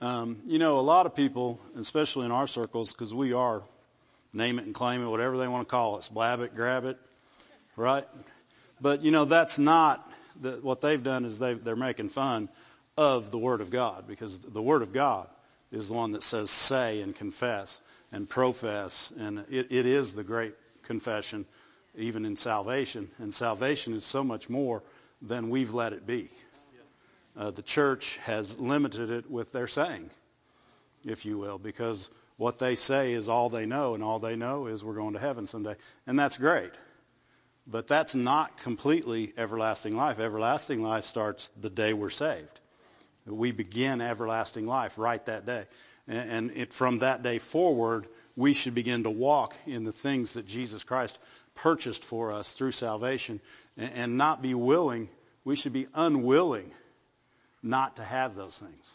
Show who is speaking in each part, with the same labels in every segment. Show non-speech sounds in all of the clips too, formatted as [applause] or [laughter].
Speaker 1: Um, you know, a lot of people, especially in our circles, because we are name it and claim it, whatever they want to call it, blab it, grab it, right? But you know, that's not the, what they've done. Is they they're making fun of the Word of God because the Word of God is the one that says say and confess and profess, and it, it is the great confession, even in salvation. And salvation is so much more than we've let it be uh, the church has limited it with their saying, if you will, because what they say is all they know, and all they know is we're going to heaven someday. And that's great. But that's not completely everlasting life. Everlasting life starts the day we're saved. We begin everlasting life right that day. And it, from that day forward, we should begin to walk in the things that Jesus Christ purchased for us through salvation and not be willing. We should be unwilling not to have those things.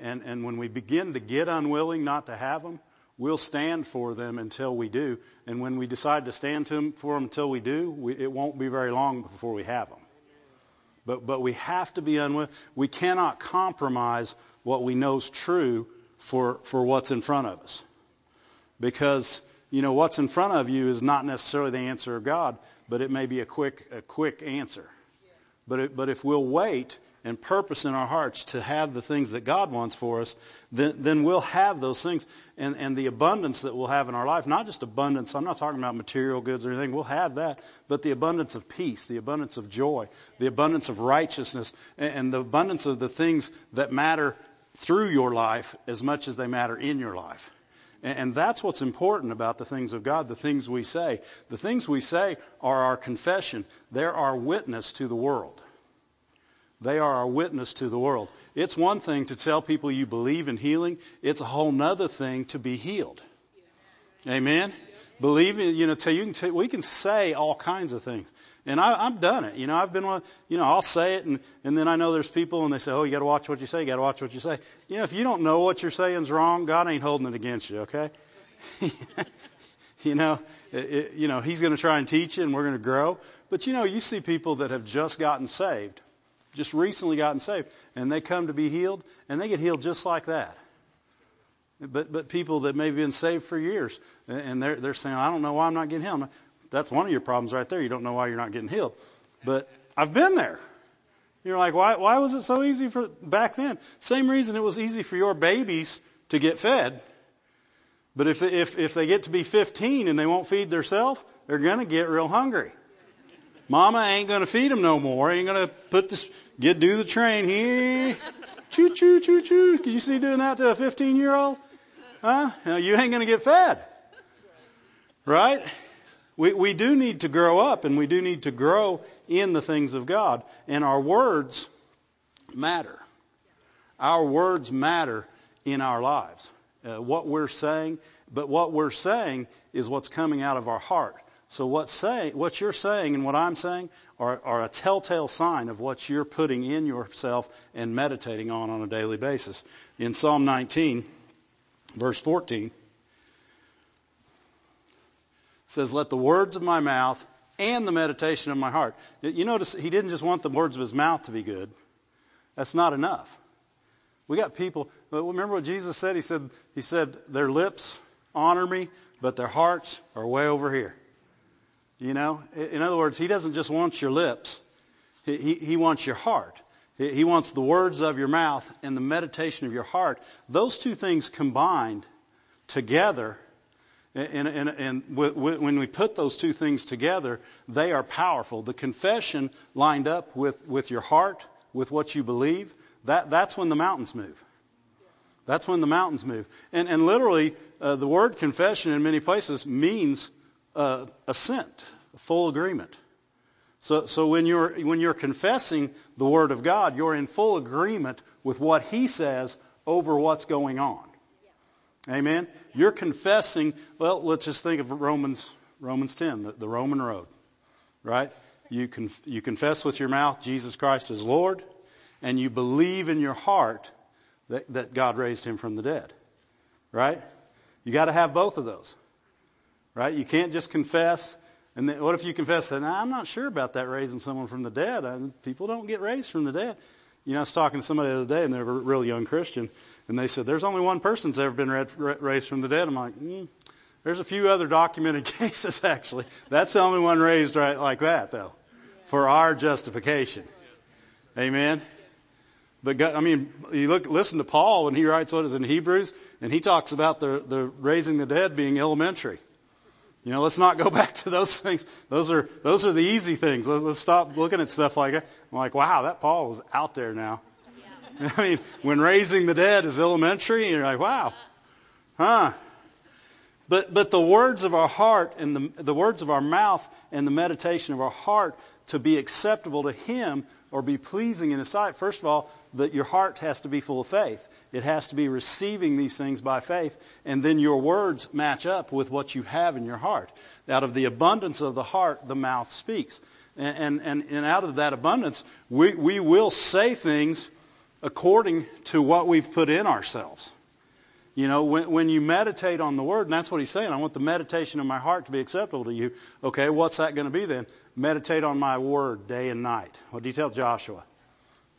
Speaker 1: And, and when we begin to get unwilling not to have them, we'll stand for them until we do. And when we decide to stand to them, for them until we do, we, it won't be very long before we have them. But, but we have to be unwilling. We cannot compromise what we know is true for, for what's in front of us. Because, you know, what's in front of you is not necessarily the answer of God, but it may be a quick, a quick answer. But, it, but if we'll wait and purpose in our hearts to have the things that God wants for us, then, then we'll have those things. And, and the abundance that we'll have in our life, not just abundance, I'm not talking about material goods or anything, we'll have that, but the abundance of peace, the abundance of joy, the abundance of righteousness, and, and the abundance of the things that matter through your life as much as they matter in your life. And that's what's important about the things of God, the things we say. The things we say are our confession. They're our witness to the world. They are our witness to the world. It's one thing to tell people you believe in healing. It's a whole nother thing to be healed. Amen. Believe in, you know, tell you can tell, we can say all kinds of things, and I, I've done it. You know, I've been one. You know, I'll say it, and and then I know there's people, and they say, oh, you got to watch what you say. You got to watch what you say. You know, if you don't know what you're saying is wrong, God ain't holding it against you. Okay. [laughs] you know, it, you know, He's going to try and teach you, and we're going to grow. But you know, you see people that have just gotten saved just recently gotten saved, and they come to be healed, and they get healed just like that. But but people that may have been saved for years, and they're they're saying, I don't know why I'm not getting healed. That's one of your problems right there. You don't know why you're not getting healed. But I've been there. You're like, why why was it so easy for back then? Same reason it was easy for your babies to get fed. But if if if they get to be 15 and they won't feed themselves, they're going to get real hungry. Mama ain't going to feed them no more. Ain't going to put this, get, do the train here. [laughs] Choo, choo, choo, choo. Can you see doing that to a 15 year old? Huh? You ain't going to get fed. Right? We, we do need to grow up and we do need to grow in the things of God. And our words matter. Our words matter in our lives. Uh, what we're saying, but what we're saying is what's coming out of our heart. So what, say, what you're saying and what I'm saying are, are a telltale sign of what you're putting in yourself and meditating on on a daily basis. In Psalm 19, verse 14, says, Let the words of my mouth and the meditation of my heart. You notice he didn't just want the words of his mouth to be good. That's not enough. We got people, uh, remember what Jesus said? He said, he said, their lips honor me, but their hearts are way over here. You know, in other words, he doesn't just want your lips. He, he, wants your heart. He, he wants the words of your mouth and the meditation of your heart. Those two things combined together, and, and, and when we put those two things together, they are powerful. The confession lined up with, with your heart, with what you believe, that, that's when the mountains move. That's when the mountains move. And, and literally, uh, the word confession in many places means uh, assent, full agreement. So, so when you're when you're confessing the word of God, you're in full agreement with what He says over what's going on. Amen. You're confessing. Well, let's just think of Romans Romans 10, the, the Roman road, right? You conf, you confess with your mouth Jesus Christ is Lord, and you believe in your heart that, that God raised Him from the dead, right? You got to have both of those. Right? You can't just confess. And then, what if you confess that, I'm not sure about that raising someone from the dead. I, people don't get raised from the dead. You know, I was talking to somebody the other day, and they were a real young Christian, and they said, "There's only one person that's ever been raised from the dead." I'm like, mm, "There's a few other documented [laughs] cases, actually. That's the only one raised right like that, though, for our justification." Amen. But God, I mean, you look, listen to Paul when he writes what is in Hebrews, and he talks about the, the raising the dead being elementary. You know, let's not go [laughs] back to those things. Those are those are the easy things. Let's, stop looking at stuff like that. I'm like, wow, that Paul was out there now. Yeah. [laughs] I mean, when raising the dead is elementary, you're like, wow, huh? But but the words of our heart and the the words of our mouth and the meditation of our heart to be acceptable to Him or be pleasing in His sight, first of all, that your heart has to be full of faith. It has to be receiving these things by faith, and then your words match up with what you have in your heart. Out of the abundance of the heart, the mouth speaks. And, and, and out of that abundance, we, we will say things according to what we've put in ourselves. You know, when, when you meditate on the Word, and that's what he's saying, I want the meditation of my heart to be acceptable to you. Okay, what's that going to be then? Meditate on my Word day and night. What do you tell Joshua?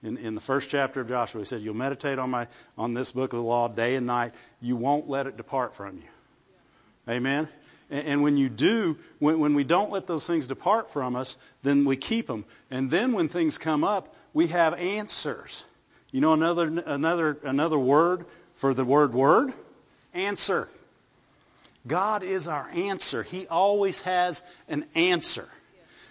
Speaker 1: In, in the first chapter of Joshua, he said, You'll meditate on my on this book of the law day and night. You won't let it depart from you. Amen? And, and when you do, when, when we don't let those things depart from us, then we keep them. And then when things come up, we have answers. You know another another another word for the word word? Answer. God is our answer. He always has an answer.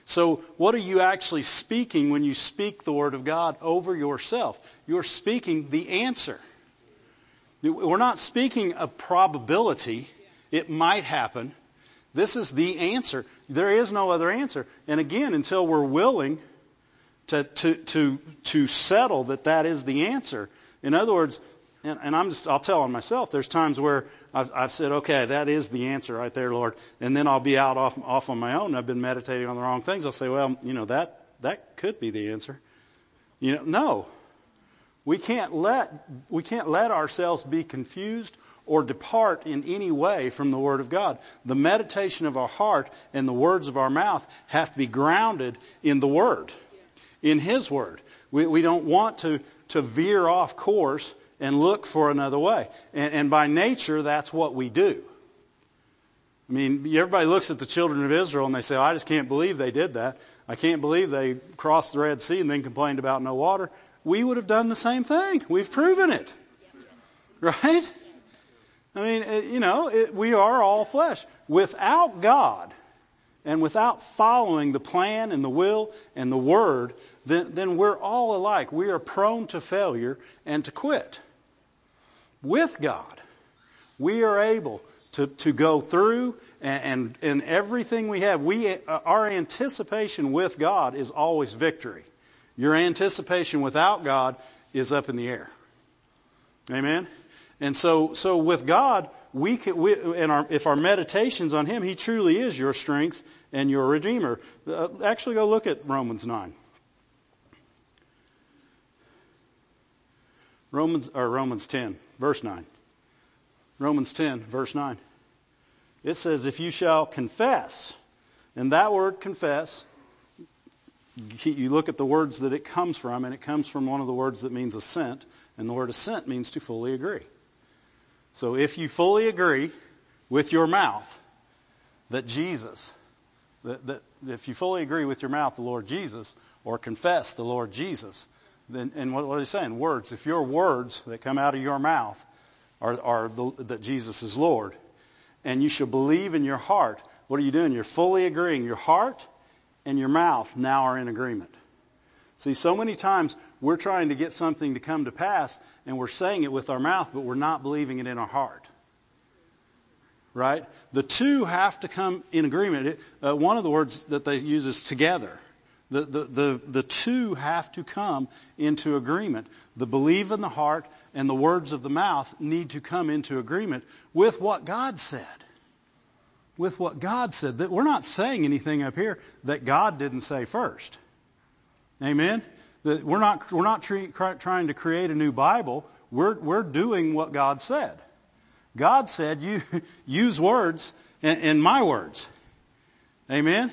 Speaker 1: So what are you actually speaking when you speak the word of God over yourself? You're speaking the answer. We're not speaking a probability. It might happen. This is the answer. There is no other answer. And again, until we're willing to, to, to, to settle that that is the answer. In other words, and, and I'm just, I'll tell on myself, there's times where I've, I've said, okay, that is the answer right there, Lord. And then I'll be out off, off on my own. I've been meditating on the wrong things. I'll say, well, you know, that, that could be the answer. You know, no. We can't let, we can't let ourselves be confused or depart in any way from the Word of God. The meditation of our heart and the words of our mouth have to be grounded in the Word, in His Word. We, we don't want to, to veer off course and look for another way. And, and by nature, that's what we do. I mean, everybody looks at the children of Israel and they say, oh, I just can't believe they did that. I can't believe they crossed the Red Sea and then complained about no water. We would have done the same thing. We've proven it. Right? I mean, you know, it, we are all flesh. Without God and without following the plan and the will and the word, then, then we're all alike. We are prone to failure and to quit with God, we are able to, to go through and, and, and everything we have, we, our anticipation with God is always victory. Your anticipation without God is up in the air. Amen? And so, so with God, we can, we, and our, if our meditations on Him, He truly is your strength and your Redeemer. Uh, actually, go look at Romans 9. Romans, or Romans 10 verse 9. Romans 10, verse 9. It says, If you shall confess, and that word confess, you look at the words that it comes from, and it comes from one of the words that means assent, and the word assent means to fully agree. So if you fully agree with your mouth that Jesus, that, that if you fully agree with your mouth the Lord Jesus, or confess the Lord Jesus, then, and what, what he's saying, words. If your words that come out of your mouth are, are the, that Jesus is Lord, and you shall believe in your heart, what are you doing? You're fully agreeing. Your heart and your mouth now are in agreement. See, so many times we're trying to get something to come to pass, and we're saying it with our mouth, but we're not believing it in our heart. Right? The two have to come in agreement. It, uh, one of the words that they use is together. The, the, the, the two have to come into agreement. The belief in the heart and the words of the mouth need to come into agreement with what God said. With what God said. That we're not saying anything up here that God didn't say first. Amen? That we're not, we're not tre- trying to create a new Bible. We're, we're doing what God said. God said, you [laughs] use words and, and my words. Amen?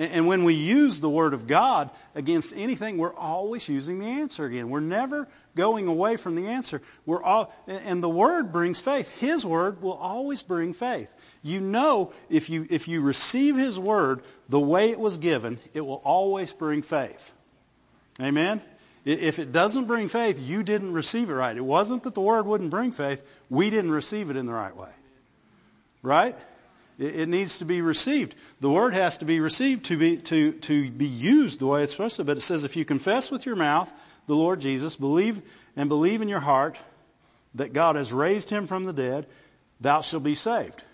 Speaker 1: And, when we use the Word of God against anything, we're always using the answer again. We're never going away from the answer. We're all, and the Word brings faith. His Word will always bring faith. You know, if you, if you receive His Word the way it was given, it will always bring faith. Amen? If it doesn't bring faith, you didn't receive it right. It wasn't that the Word wouldn't bring faith. We didn't receive it in the right way. Right? It needs to be received. The word has to be received to be to to be used the way it's supposed to. But it says if you confess with your mouth the Lord Jesus, believe and believe in your heart that God has raised him from the dead, thou shalt be saved.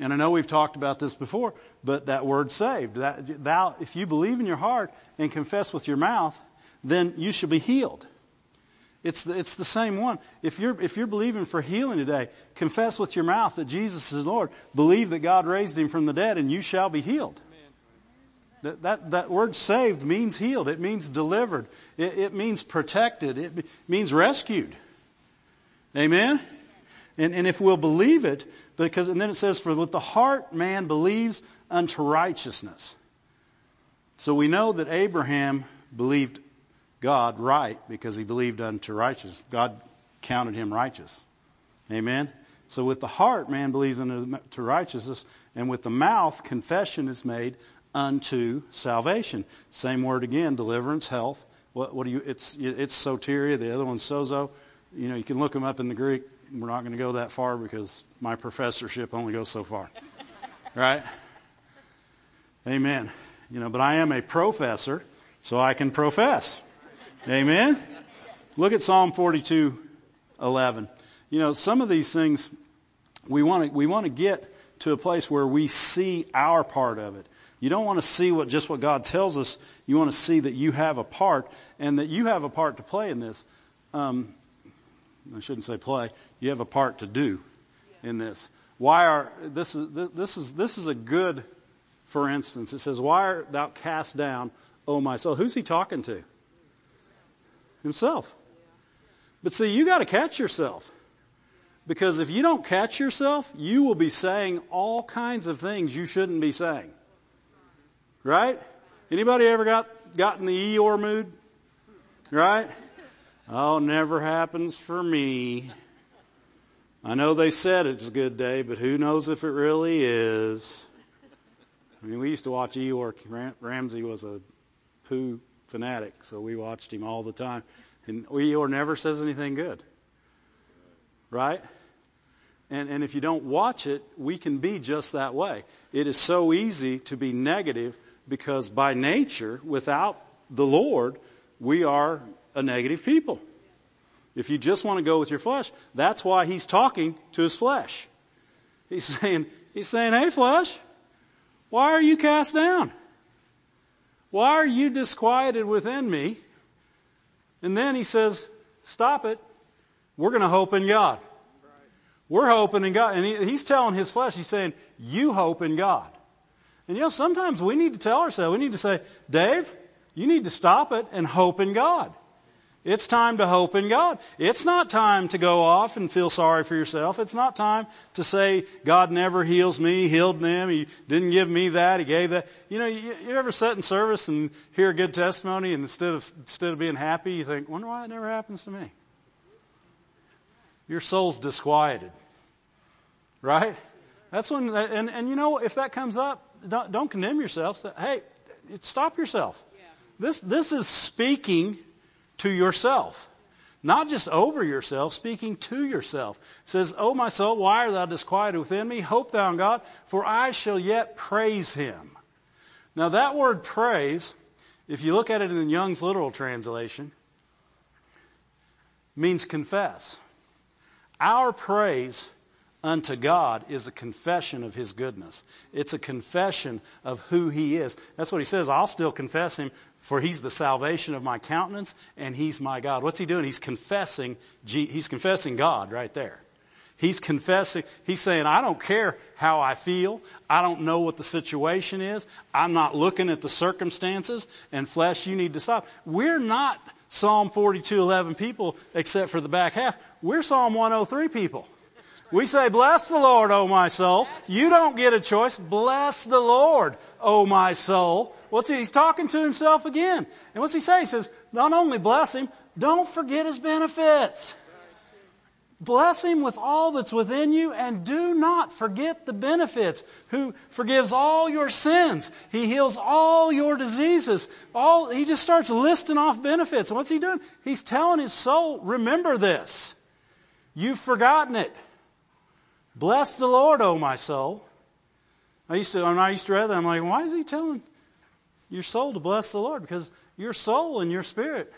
Speaker 1: And I know we've talked about this before, but that word saved, that thou if you believe in your heart and confess with your mouth, then you shall be healed. It's the, it's the same one. If you're, if you're believing for healing today, confess with your mouth that Jesus is Lord. Believe that God raised him from the dead and you shall be healed. That, that, that word saved means healed. It means delivered. It, it means protected. It means rescued. Amen? And, and if we'll believe it, because, and then it says, for with the heart man believes unto righteousness. So we know that Abraham believed God right because he believed unto righteousness. God counted him righteous. Amen. So with the heart, man believes unto righteousness, and with the mouth, confession is made unto salvation. Same word again, deliverance, health. What, what do you? It's it's soteria. The other one's sozo. You know, you can look them up in the Greek. We're not going to go that far because my professorship only goes so far. right? Amen. You know, but I am a professor, so I can profess. Amen? Look at Psalm 42, 11. You know, some of these things we want to we want to get to a place where we see our part of it. You don't want to see what just what God tells us. You want to see that you have a part and that you have a part to play in this. Um, I shouldn't say play. You have a part to do in this. Why are this is this is this is a good, for instance. It says, "Why art thou cast down, O my soul?" Who's he talking to? Himself. But see, you got to catch yourself. Because if you don't catch yourself, you will be saying all kinds of things you shouldn't be saying. Right? Anybody ever got got in the Eeyore mood? Right? Oh, never happens for me. I know they said it's a good day, but who knows if it really is. I mean, we used to watch Eeyore. Ramsey was a Pooh fanatic, so we watched him all the time. And Eeyore never says anything good. Right? And, and if you don't watch it, we can be just that way. It is so easy to be negative because by nature, without the Lord, we are a negative people. If you just want to go with your flesh, that's why he's talking to his flesh. He's [laughs] saying, he's saying, hey flesh, why are you cast down? Why are you disquieted within me? And then he says, Stop it. We're going to hope in God. We're hoping in God. And he, he's telling his flesh, he's saying, You hope in God. And you know, sometimes we need to tell ourselves, we need to say, Dave, you need to stop it and hope in God. It's time to hope in God. It's not time to go off and feel sorry for yourself. It's not time to say, God never heals me, healed them, He didn't give me that, He gave that. You know, you, you ever sit in service and hear a good testimony and instead of, instead of being happy, you think, wonder why it never happens to me? Your soul's disquieted. Right? That's when, and, and you know, if that comes up, don't, don't condemn yourself. Say, hey, stop yourself. This, this is speaking to yourself. Not just over yourself, speaking to yourself. It says, O my soul, why art thou disquieted within me? Hope thou in God, for I shall yet praise him. Now that word praise, if you look at it in Young's literal translation, means confess. Our praise unto God is a confession of His goodness. It's a confession of who He is. That's what He says. I'll still confess Him, for He's the salvation of my countenance, and He's my God. What's He doing? He's confessing. He's confessing God right there. He's confessing. He's saying, I don't care how I feel. I don't know what the situation is. I'm not looking at the circumstances. And flesh, you need to stop. We're not Psalm 42:11 people, except for the back half. We're Psalm 103 people. We say, bless the Lord, O my soul. You don't get a choice. Bless the Lord, O my soul. What's he? He's talking to himself again. And what's he say? He says, not only bless him, don't forget his benefits. Bless him with all that's within you and do not forget the benefits. Who forgives all your sins. He heals all your diseases. All, he just starts listing off benefits. And what's he doing? He's telling his soul, remember this. You've forgotten it. Bless the Lord, O my soul. I used to, when I used to read that, I'm like, why is he telling your soul to bless the Lord? Because your soul and your spirit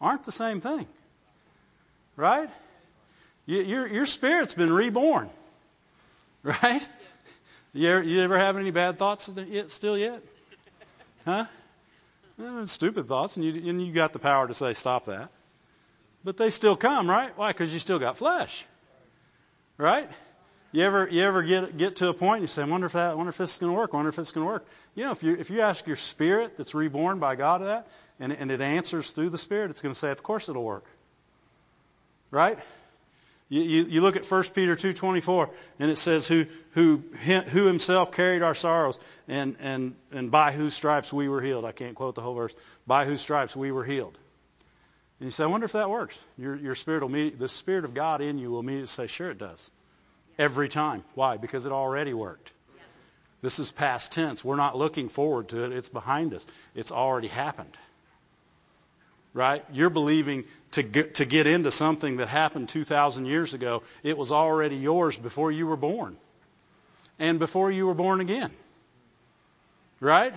Speaker 1: aren't the same thing. Right? Your, your spirit's been reborn, [laughs] right? You ever, you ever have any bad thoughts yet, still yet? Huh? stupid thoughts, and you, and you got the power to say, stop that. But they still come, right? Why? Because you still got flesh. Right? You ever you ever get get to a point and you say, I wonder if that I wonder if this is gonna work, I wonder if it's gonna work. You know, if you if you ask your spirit that's reborn by God that and, and it answers through the Spirit, it's gonna say, Of course it'll work. Right? You, you, you look at 1 Peter 2.24 and it says who, who, who himself carried our sorrows and, and, and by whose stripes we were healed. I can't quote the whole verse. By whose stripes we were healed. And you say, I wonder if that works. Your, your spirit will meet, the Spirit of God in you will immediately say, sure it does. Every time. Why? Because it already worked. This is past tense. We're not looking forward to it. It's behind us. It's already happened right? You're believing to get, to get into something that happened 2,000 years ago. It was already yours before you were born and before you were born again. Right?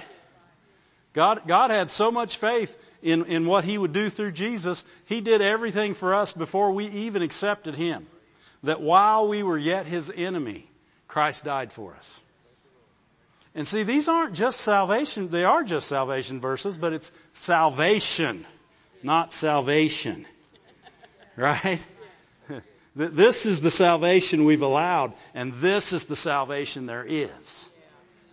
Speaker 1: God, God had so much faith in, in what He would do through Jesus. He did everything for us before we even accepted Him. That while we were yet His enemy, Christ died for us. And see, these aren't just salvation, they are just salvation verses, but it's salvation not salvation. Right? [laughs] This is the salvation we've allowed, and this is the salvation there is.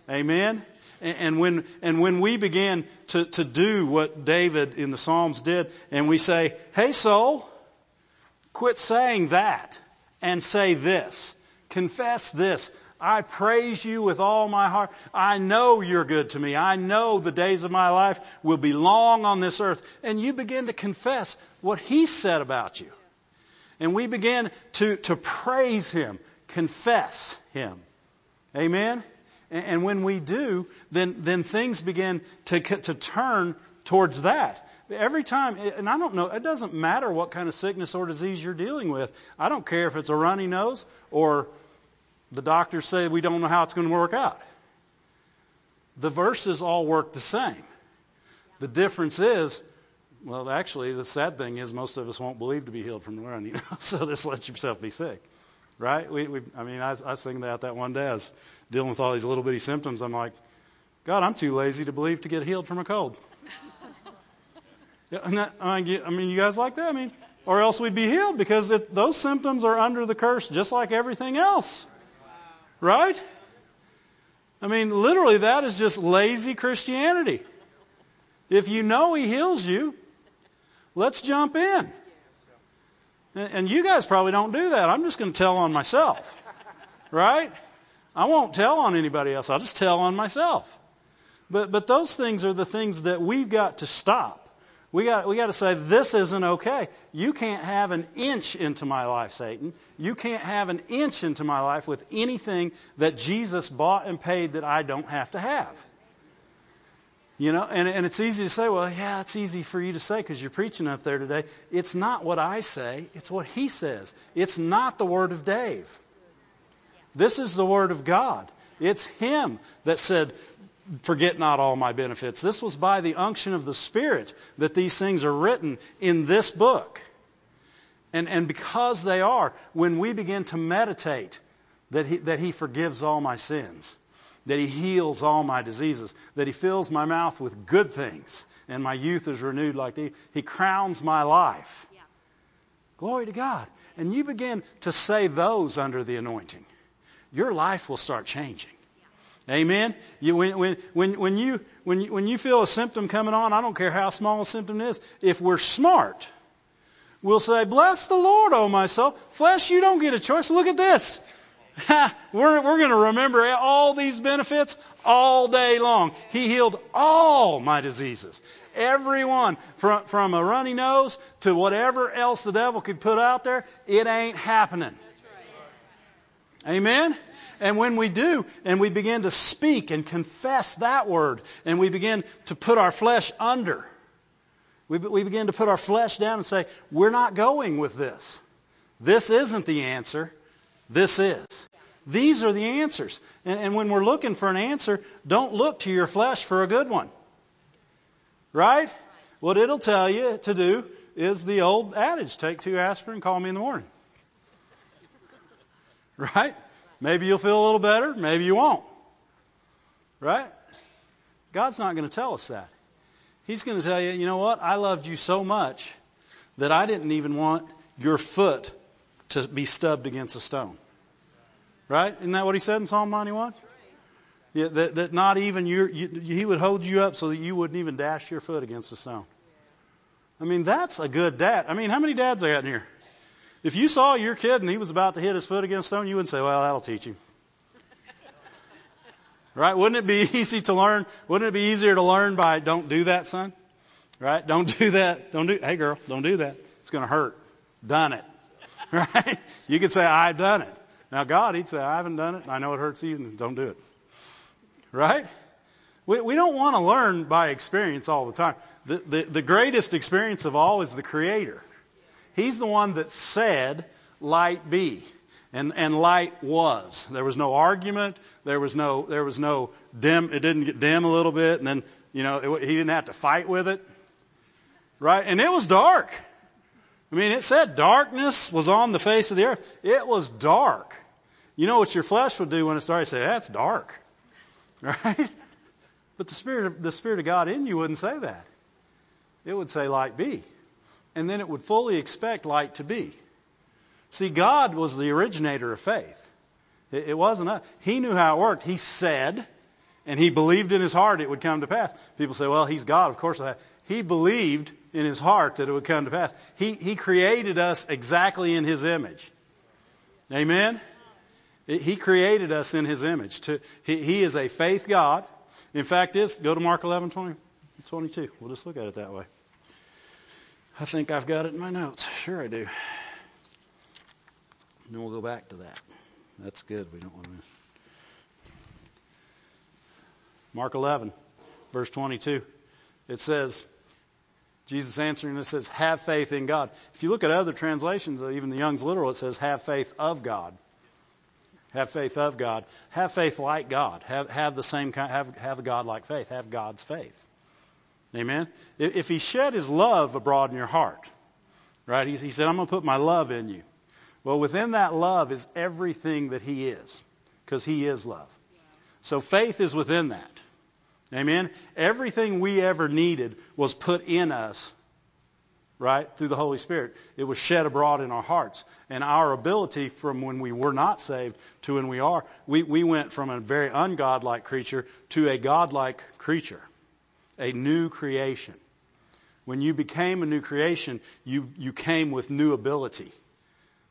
Speaker 1: Amen? And when, and when we begin to, to do what David in the Psalms did, and we say, hey soul, quit saying that and say this. Confess this. I praise you with all my heart. I know you're good to me. I know the days of my life will be long on this earth. And you begin to confess what he said about you. And we begin to, to praise him, confess him. Amen? And, and when we do, then, then things begin to, to turn towards that. Every time, and I don't know, it doesn't matter what kind of sickness or disease you're dealing with. I don't care if it's a runny nose or the doctors say we don't know how it's going to work out. The verses all work the same. The difference is, well, actually, the sad thing is most of us won't believe to be healed from the runny [laughs] nose, so just let yourself be sick, right? We, we, I mean, I, I was thinking about that one day. I was dealing with all these little bitty symptoms. I'm like, God, I'm too lazy to believe to get healed from a cold. I mean, you guys like that? I mean, or else we'd be healed because it, those symptoms are under the curse just like everything else. Right? I mean, literally, that is just lazy Christianity. If you know He heals you, let's jump in. And you guys probably don't do that. I'm just going to tell on myself. Right? I won't tell on anybody else. I'll just tell on myself. But, but those things are the things that we've got to stop. We got, we got to say, this isn't okay. You can't have an inch into my life, Satan. You can't have an inch into my life with anything that Jesus bought and paid that I don't have to have. You know, and, and it's easy to say, well, yeah, it's easy for you to say because you're preaching up there today. It's not what I say, it's what he says. It's not the word of Dave. This is the word of God. It's him that said, forget not all my benefits. This was by the unction of the Spirit that these things are written in this book. And, and because they are, when we begin to meditate that he, that he forgives all my sins, that He heals all my diseases, that He fills my mouth with good things, and my youth is renewed like the, He crowns my life. Yeah. Glory to God. And you begin to say those under the anointing. Your life will start changing. Amen. You, when, when, when, when, you, when, you, when you feel a symptom coming on, I don't care how small a symptom is, if we're smart, we'll say, Bless the Lord, O my soul. Flesh, you don't get a choice. Look at this. [laughs] we're we're going to remember all these benefits all day long. He healed all my diseases. Everyone, from, from a runny nose to whatever else the devil could put out there, it ain't happening. Amen? And when we do, and we begin to speak and confess that word, and we begin to put our flesh under, we, we begin to put our flesh down and say, we're not going with this. This isn't the answer. This is. These are the answers. And, and when we're looking for an answer, don't look to your flesh for a good one. Right? What it'll tell you to do is the old adage take two aspirin, call me in the morning. [laughs] Right? Maybe you'll feel a little better, maybe you won't. Right? God's not going to tell us that. He's going to tell you, you know what? I loved you so much that I didn't even want your foot to be stubbed against a stone. Right? Isn't that what he said in Psalm 91? Yeah, that, that not even your, you, he would hold you up so that you wouldn't even dash your foot against a stone. I mean, that's a good dad. I mean, how many dads I got in here? If you saw your kid and he was about to hit his foot against stone, you wouldn't say, well, that'll teach him. [laughs] right? Wouldn't it be [laughs] easy to learn? Wouldn't it be easier to learn by, don't do that, son? Right? Don't do that. Don't do, hey girl, don't do that. It's going to hurt. Done it. [laughs] Right? You could say, I've done it. Now God, he'd say, I haven't done it. I know it hurts you. Don't do it. Right? We, we don't want to learn by experience all the time. The, the, the greatest experience of all is the Creator. He's the one that said, light be. And, and light was. There was no argument. There was no, there was no dim, it didn't get dim a little bit and then, you know, it, he didn't have to fight with it. Right? And it was dark. I mean, it said darkness was on the face of the earth. It was dark. You know what your flesh would do when it started? To say, that's dark. [laughs] Right? But the Spirit of, the Spirit of God in you wouldn't say that. It would say light be. And then it would fully expect light to be. See, God was the originator of faith. It, it wasn't us. He knew how it worked. He said, and he believed in his heart it would come to pass. People say, well, he's God. Of course, he believed in his heart that it would come to pass. He, he created us exactly in his image. Amen? He created us in His image. To, he, he, is a faith God. In fact, is go to Mark 11, 20, 22. We'll just look at it that way. I think I've got it in my notes. Sure I do. And then we'll go back to that. That's good. We don't want to. Mark 11, verse 22. It says, Jesus answering it says, have faith in God. If you look at other translations, even the Young's literal, it says, have faith of God. Have faith of God. Have faith like God. Have, have the same kind, have, have a God-like faith. Have God's faith. Amen? If he shed his love abroad in your heart, right? He, said, I'm going to put my love in you. Well, within that love is everything that he is, because he is love. So faith is within that. Amen? Everything we ever needed was put in us right? Through the Holy Spirit. It was shed abroad in our hearts. And our ability from when we were not saved to when we are, we, we went from a very ungodlike creature to a godlike creature, a new creation. When you became a new creation, you, you came with new ability,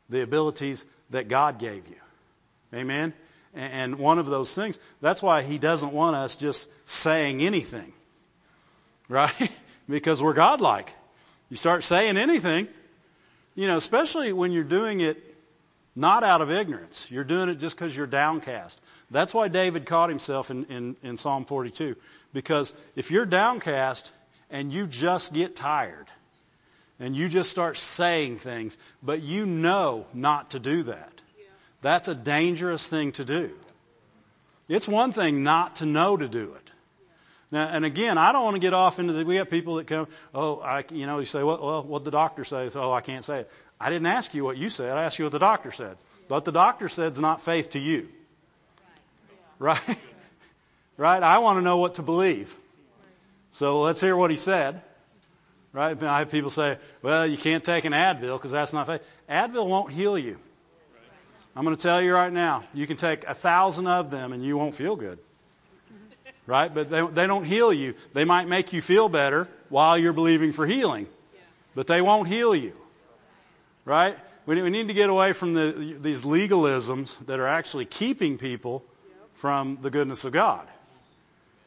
Speaker 1: the abilities that God gave you. Amen? And one of those things, that's why He doesn't want us just saying anything, right? [laughs] because we're godlike. You start saying anything, you know, especially when you're doing it not out of ignorance. You're doing it just because you're downcast. That's why David caught himself in, in, in Psalm 42. Because if you're downcast and you just get tired and you just start saying things, but you know not to do that, that's a dangerous thing to do. It's one thing not to know to do it. Now, and again, I don't want to get off into the, we have people that come, oh, I, you know, you say, well, well what the doctor says? Oh, I can't say it. I didn't ask you what you said. I asked you what the doctor said. But the doctor said is not faith to you. Right? [laughs] right? I want to know what to believe. So let's hear what he said. Right? I have people say, well, you can't take an Advil because that's not faith. Advil won't heal you. I'm going to tell you right now, you can take a thousand of them and you won't feel good right? But they, they don't heal you. They might make you feel better while you're believing for healing, but they won't heal you. Right? We we need to get away from the, these legalisms that are actually keeping people from the goodness of God.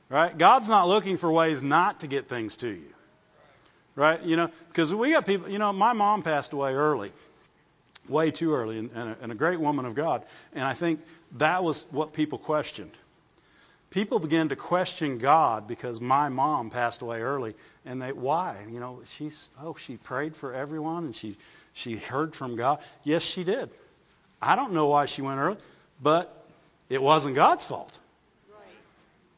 Speaker 1: Right? God's not looking for ways not to get things to you. Right? You know, because we got people, you know, my mom passed away early, way too early, and, and, a, and a great woman of God. And I think that was what people questioned. People began to question God because my mom passed away early, and they why? You know, she's oh she prayed for everyone and she she heard from God. Yes, she did. I don't know why she went early, but it wasn't God's fault.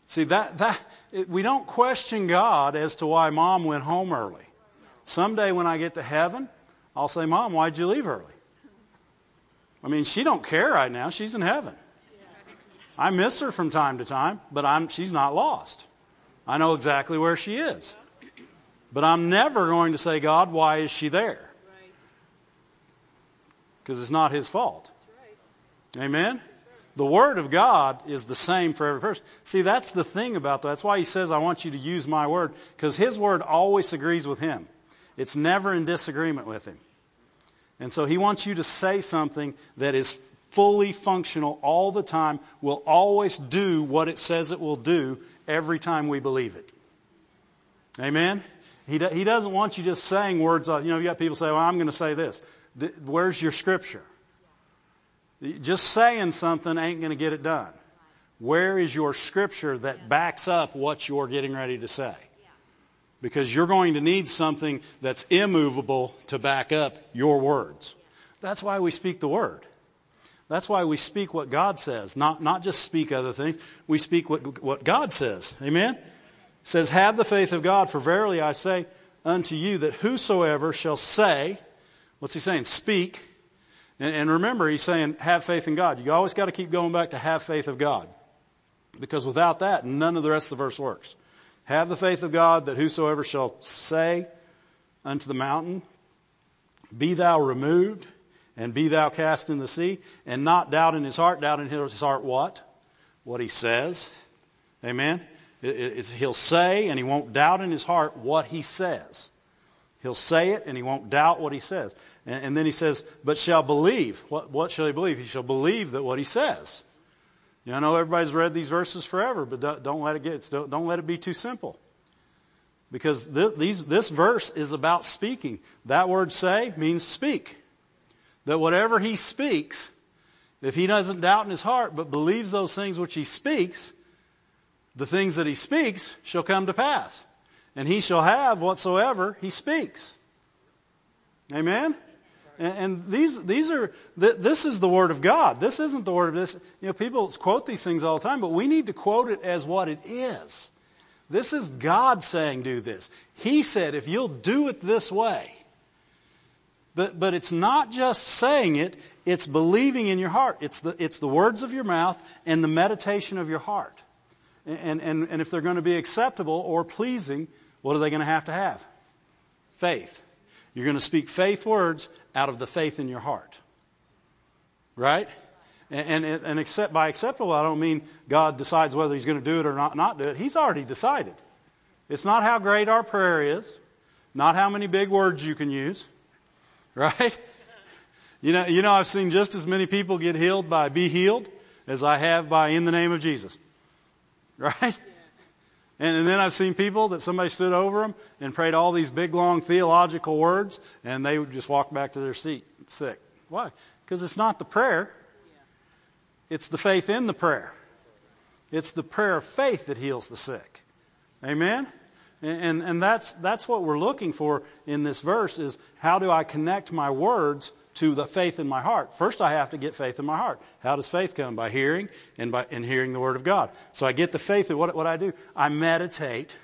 Speaker 1: See that that it, we don't question God as to why mom went home early. Someday when I get to heaven, I'll say, "Mom, why'd you leave early?" I mean, she don't care right now. She's in heaven. I miss her from time to time, but I'm she's not lost. I know exactly where she is. But I'm never going to say, "God, why is she there?" Because it's not his fault. Amen. The Word of God is the same for every person. See, that's the thing about that. That's why He says, I want you to use my Word, because His Word always agrees with Him. It's never in disagreement with Him. And so He wants you to say something that is fully functional all the time, will always do what it says it will do every time we believe it. Amen? He, do, he doesn't want you just saying words, uh, you know, you got people say, well, I'm going to say this. Where's your scripture? Just saying something ain't going to get it done. Where is your scripture that backs up what you're getting ready to say? Because you're going to need something that's immovable to back up your words. That's why we speak the word. That's why we speak what God says, not, not just speak other things. We speak what, what God says. Amen? It says, Have the faith of God, for verily I say unto you that whosoever shall say, what's he saying? Speak and, and remember, he's saying, have faith in God. You always got to keep going back to have faith of God. Because without that, none of the rest of the verse works. Have the faith of God that whosoever shall say unto the mountain, Be thou removed, and be thou cast in the sea, and not doubt in his heart. Doubt in his heart what? What he says. Amen? It, he'll say, and he won't doubt in his heart what he says. He'll say it and he won't doubt what he says. And, and then he says, but shall believe. What, what shall he believe? He shall believe that what he says. You know, I know everybody's read these verses forever, but don't, don't let it get, don't, don't let it be too simple. Because this, these, this verse is about speaking. That word say means speak. That whatever he speaks, if he doesn't doubt in his heart, but believes those things which he speaks, the things that he speaks shall come to pass and he shall have whatsoever he speaks. Amen? And, and these, these are, th- this is the Word of God. This isn't the Word of this. You know, people quote these things all the time, but we need to quote it as what it is. This is God saying do this. He said, if you'll do it this way. But, but it's not just saying it, it's believing in your heart. It's the, it's the words of your mouth and the meditation of your heart. And, and, and if they're going to be acceptable or pleasing what are they going to have to have? Faith. You're going to speak faith words out of the faith in your heart. Right? And, and, and accept, by acceptable, I don't mean God decides whether He's going to do it or not, not do it. He's already decided. It's not how great our prayer is, not how many big words you can use, [laughs] right? You know, you know, I've seen just as many people get healed by be healed as I have by in the name of Jesus, [laughs] right? And, and then I've seen people that somebody stood over them and prayed all these big, long theological words, and they would just walk back to their seat sick. Why? Because it's not the prayer. It's the faith in the prayer. It's the prayer of faith that heals the sick. Amen? And, and, and that's, that's what we're looking for in this verse is how do I connect my words to the faith in my heart. First, I have to get faith in my heart. How does faith come? By hearing and by and hearing the Word of God. So I get the faith. What, what I do? I meditate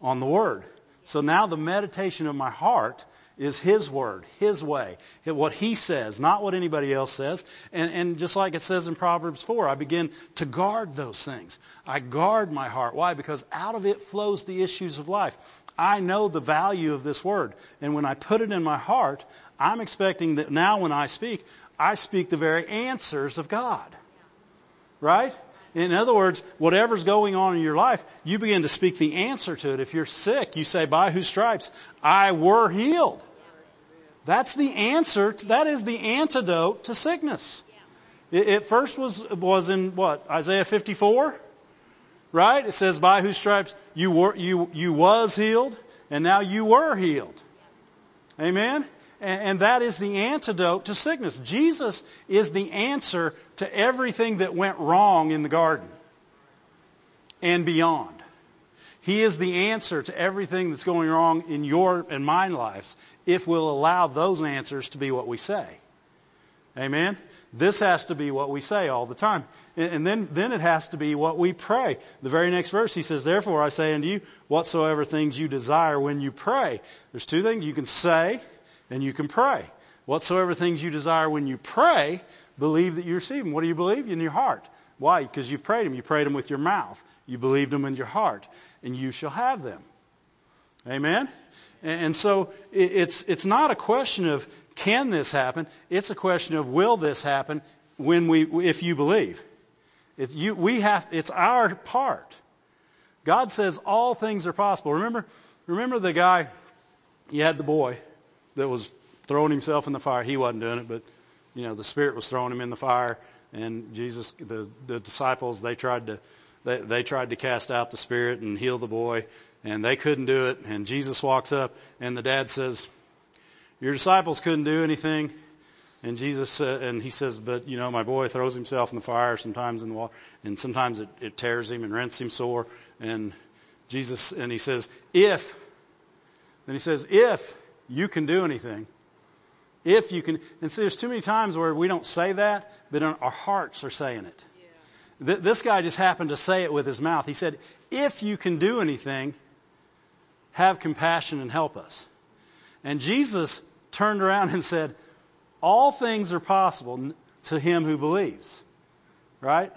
Speaker 1: on the Word. So now the meditation of my heart is His Word, His way, what He says, not what anybody else says. And, and just like it says in Proverbs 4, I begin to guard those things. I guard my heart. Why? Because out of it flows the issues of life. I know the value of this word. And when I put it in my heart, I'm expecting that now when I speak, I speak the very answers of God. Right? In other words, whatever's going on in your life, you begin to speak the answer to it. If you're sick, you say, by whose stripes I were healed. That's the answer. To, that is the antidote to sickness. It, it first was was in what Isaiah 54, right? It says, "By whose stripes you were you you was healed, and now you were healed." Amen. And, and that is the antidote to sickness. Jesus is the answer to everything that went wrong in the garden and beyond. He is the answer to everything that's going wrong in your and mine lives if we'll allow those answers to be what we say. Amen? This has to be what we say all the time. And then, then it has to be what we pray. The very next verse, he says, Therefore I say unto you, whatsoever things you desire when you pray. There's two things. You can say and you can pray. Whatsoever things you desire when you pray, believe that you receive them. What do you believe? In your heart. Why? Because you've prayed them. You prayed them with your mouth. You believed them in your heart. And you shall have them. Amen? And so it's, it's not a question of can this happen? It's a question of will this happen when we, if you believe. It's, you, we have, it's our part. God says all things are possible. Remember, remember the guy, you had the boy that was throwing himself in the fire. He wasn't doing it, but you know the Spirit was throwing him in the fire, and Jesus, the the disciples, they tried to they, they tried to cast out the spirit and heal the boy, and they couldn't do it. And Jesus walks up, and the dad says, "Your disciples couldn't do anything." And Jesus uh, and he says, "But you know, my boy throws himself in the fire sometimes in the water, and sometimes it, it tears him and rents him sore." And Jesus and he says, "If," then he says, "If you can do anything." If you can, and see, there's too many times where we don't say that, but our hearts are saying it. This guy just happened to say it with his mouth. He said, If you can do anything, have compassion and help us. And Jesus turned around and said, All things are possible to him who believes. Right?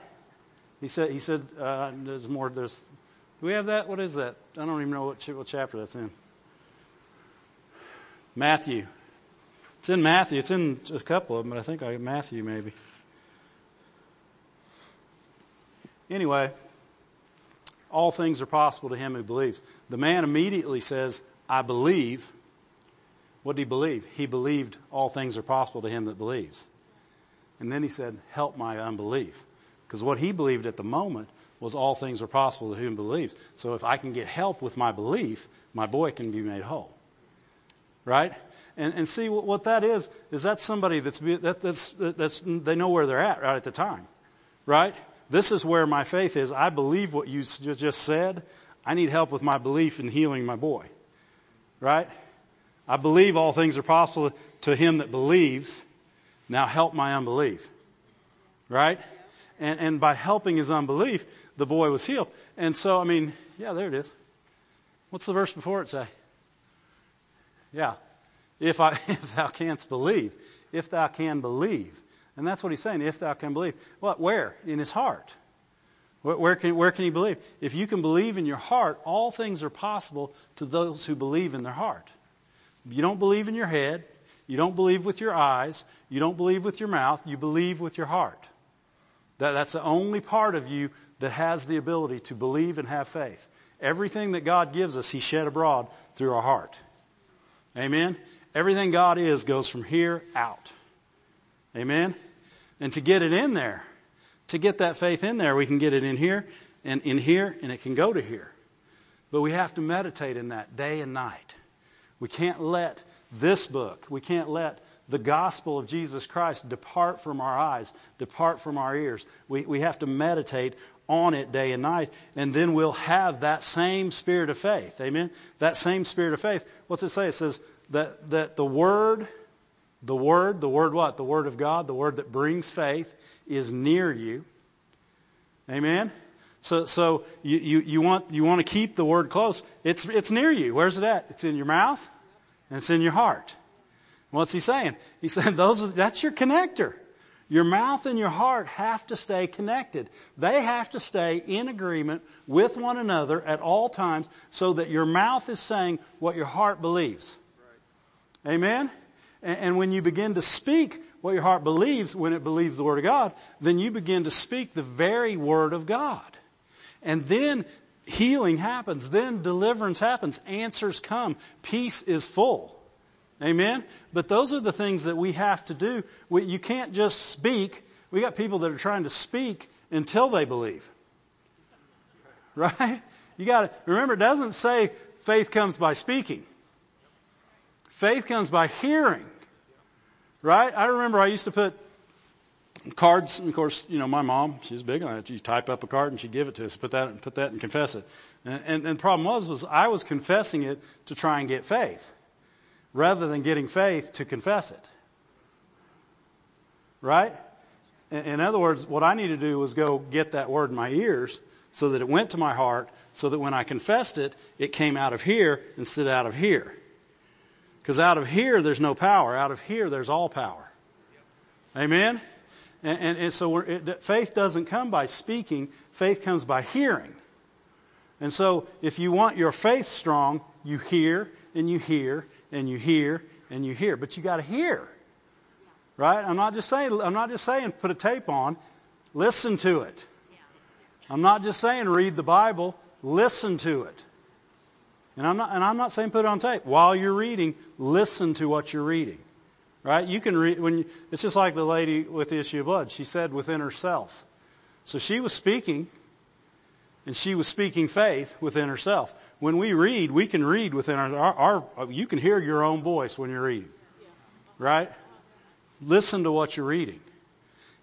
Speaker 1: He said, he said uh, there's more, there's, do we have that? What is that? I don't even know what, what chapter that's in. Matthew. It's in Matthew. It's in a couple of them, but I think I Matthew maybe. Anyway, all things are possible to him who believes. The man immediately says, I believe. What did he believe? He believed all things are possible to him that believes. And then he said, Help my unbelief. Because what he believed at the moment was all things are possible to whom believes. So if I can get help with my belief, my boy can be made whole. Right? And, and see what that is, is that somebody that's, that, that's, that's, they know where they're at right at the time. Right? This is where my faith is. I believe what you just said. I need help with my belief in healing my boy. Right? I believe all things are possible to him that believes. Now help my unbelief. Right? And, and by helping his unbelief, the boy was healed. And so, I mean, yeah, there it is. What's the verse before it say? Yeah. If, I, [laughs] if thou canst believe. If thou can believe. And that's what he's saying, if thou can believe. What? Where? In his heart. Where can, where can he believe? If you can believe in your heart, all things are possible to those who believe in their heart. You don't believe in your head. You don't believe with your eyes. You don't believe with your mouth. You believe with your heart. That, that's the only part of you that has the ability to believe and have faith. Everything that God gives us, He shed abroad through our heart. Amen? Everything God is goes from here out. Amen? And to get it in there, to get that faith in there, we can get it in here and in here, and it can go to here. But we have to meditate in that day and night. We can't let this book, we can't let the gospel of Jesus Christ depart from our eyes, depart from our ears. We, we have to meditate on it day and night, and then we'll have that same spirit of faith. Amen? That same spirit of faith. What's it say? It says that, that the Word the Word, the Word what? The Word of God, the Word that brings faith, is near you. Amen? So, so you, you, you, want, you want to keep the Word close. It's, it's near you. Where's it at? It's in your mouth and it's in your heart. What's he saying? He said [laughs] those, that's your connector. Your mouth and your heart have to stay connected. They have to stay in agreement with one another at all times so that your mouth is saying what your heart believes. Right. Amen? And when you begin to speak what your heart believes, when it believes the Word of God, then you begin to speak the very Word of God. And then healing happens. Then deliverance happens. Answers come. Peace is full. Amen? But those are the things that we have to do. You can't just speak. We got people that are trying to speak until they believe. Right? You got to remember it doesn't say faith comes by speaking. Faith comes by hearing. Right? I remember I used to put cards, and of course, you know, my mom, she's big on that. You type up a card and she'd give it to us, put that, put that and confess it. And, and, and the problem was, was I was confessing it to try and get faith, rather than getting faith to confess it. Right? In, in other words, what I needed to do was go get that word in my ears so that it went to my heart, so that when I confessed it, it came out of here instead of out of here. Because out of here, there's no power. Out of here, there's all power. Amen? And, and, and so it, faith doesn't come by speaking. Faith comes by hearing. And so if you want your faith strong, you hear and you hear and you hear and you hear. But you got to hear. Right? I'm not just saying I'm not just saying put a tape on. Listen to it. I'm not just saying read the Bible, listen to it. And I'm not and I'm not saying put it on tape. While you're reading, listen to what you're reading. Right? You can read when you, it's just like the lady with the issue of blood. She said within herself. So she was speaking, and she was speaking faith within herself. When we read, we can read within our, our, our you can hear your own voice when you're reading. Right? Listen to what you're reading.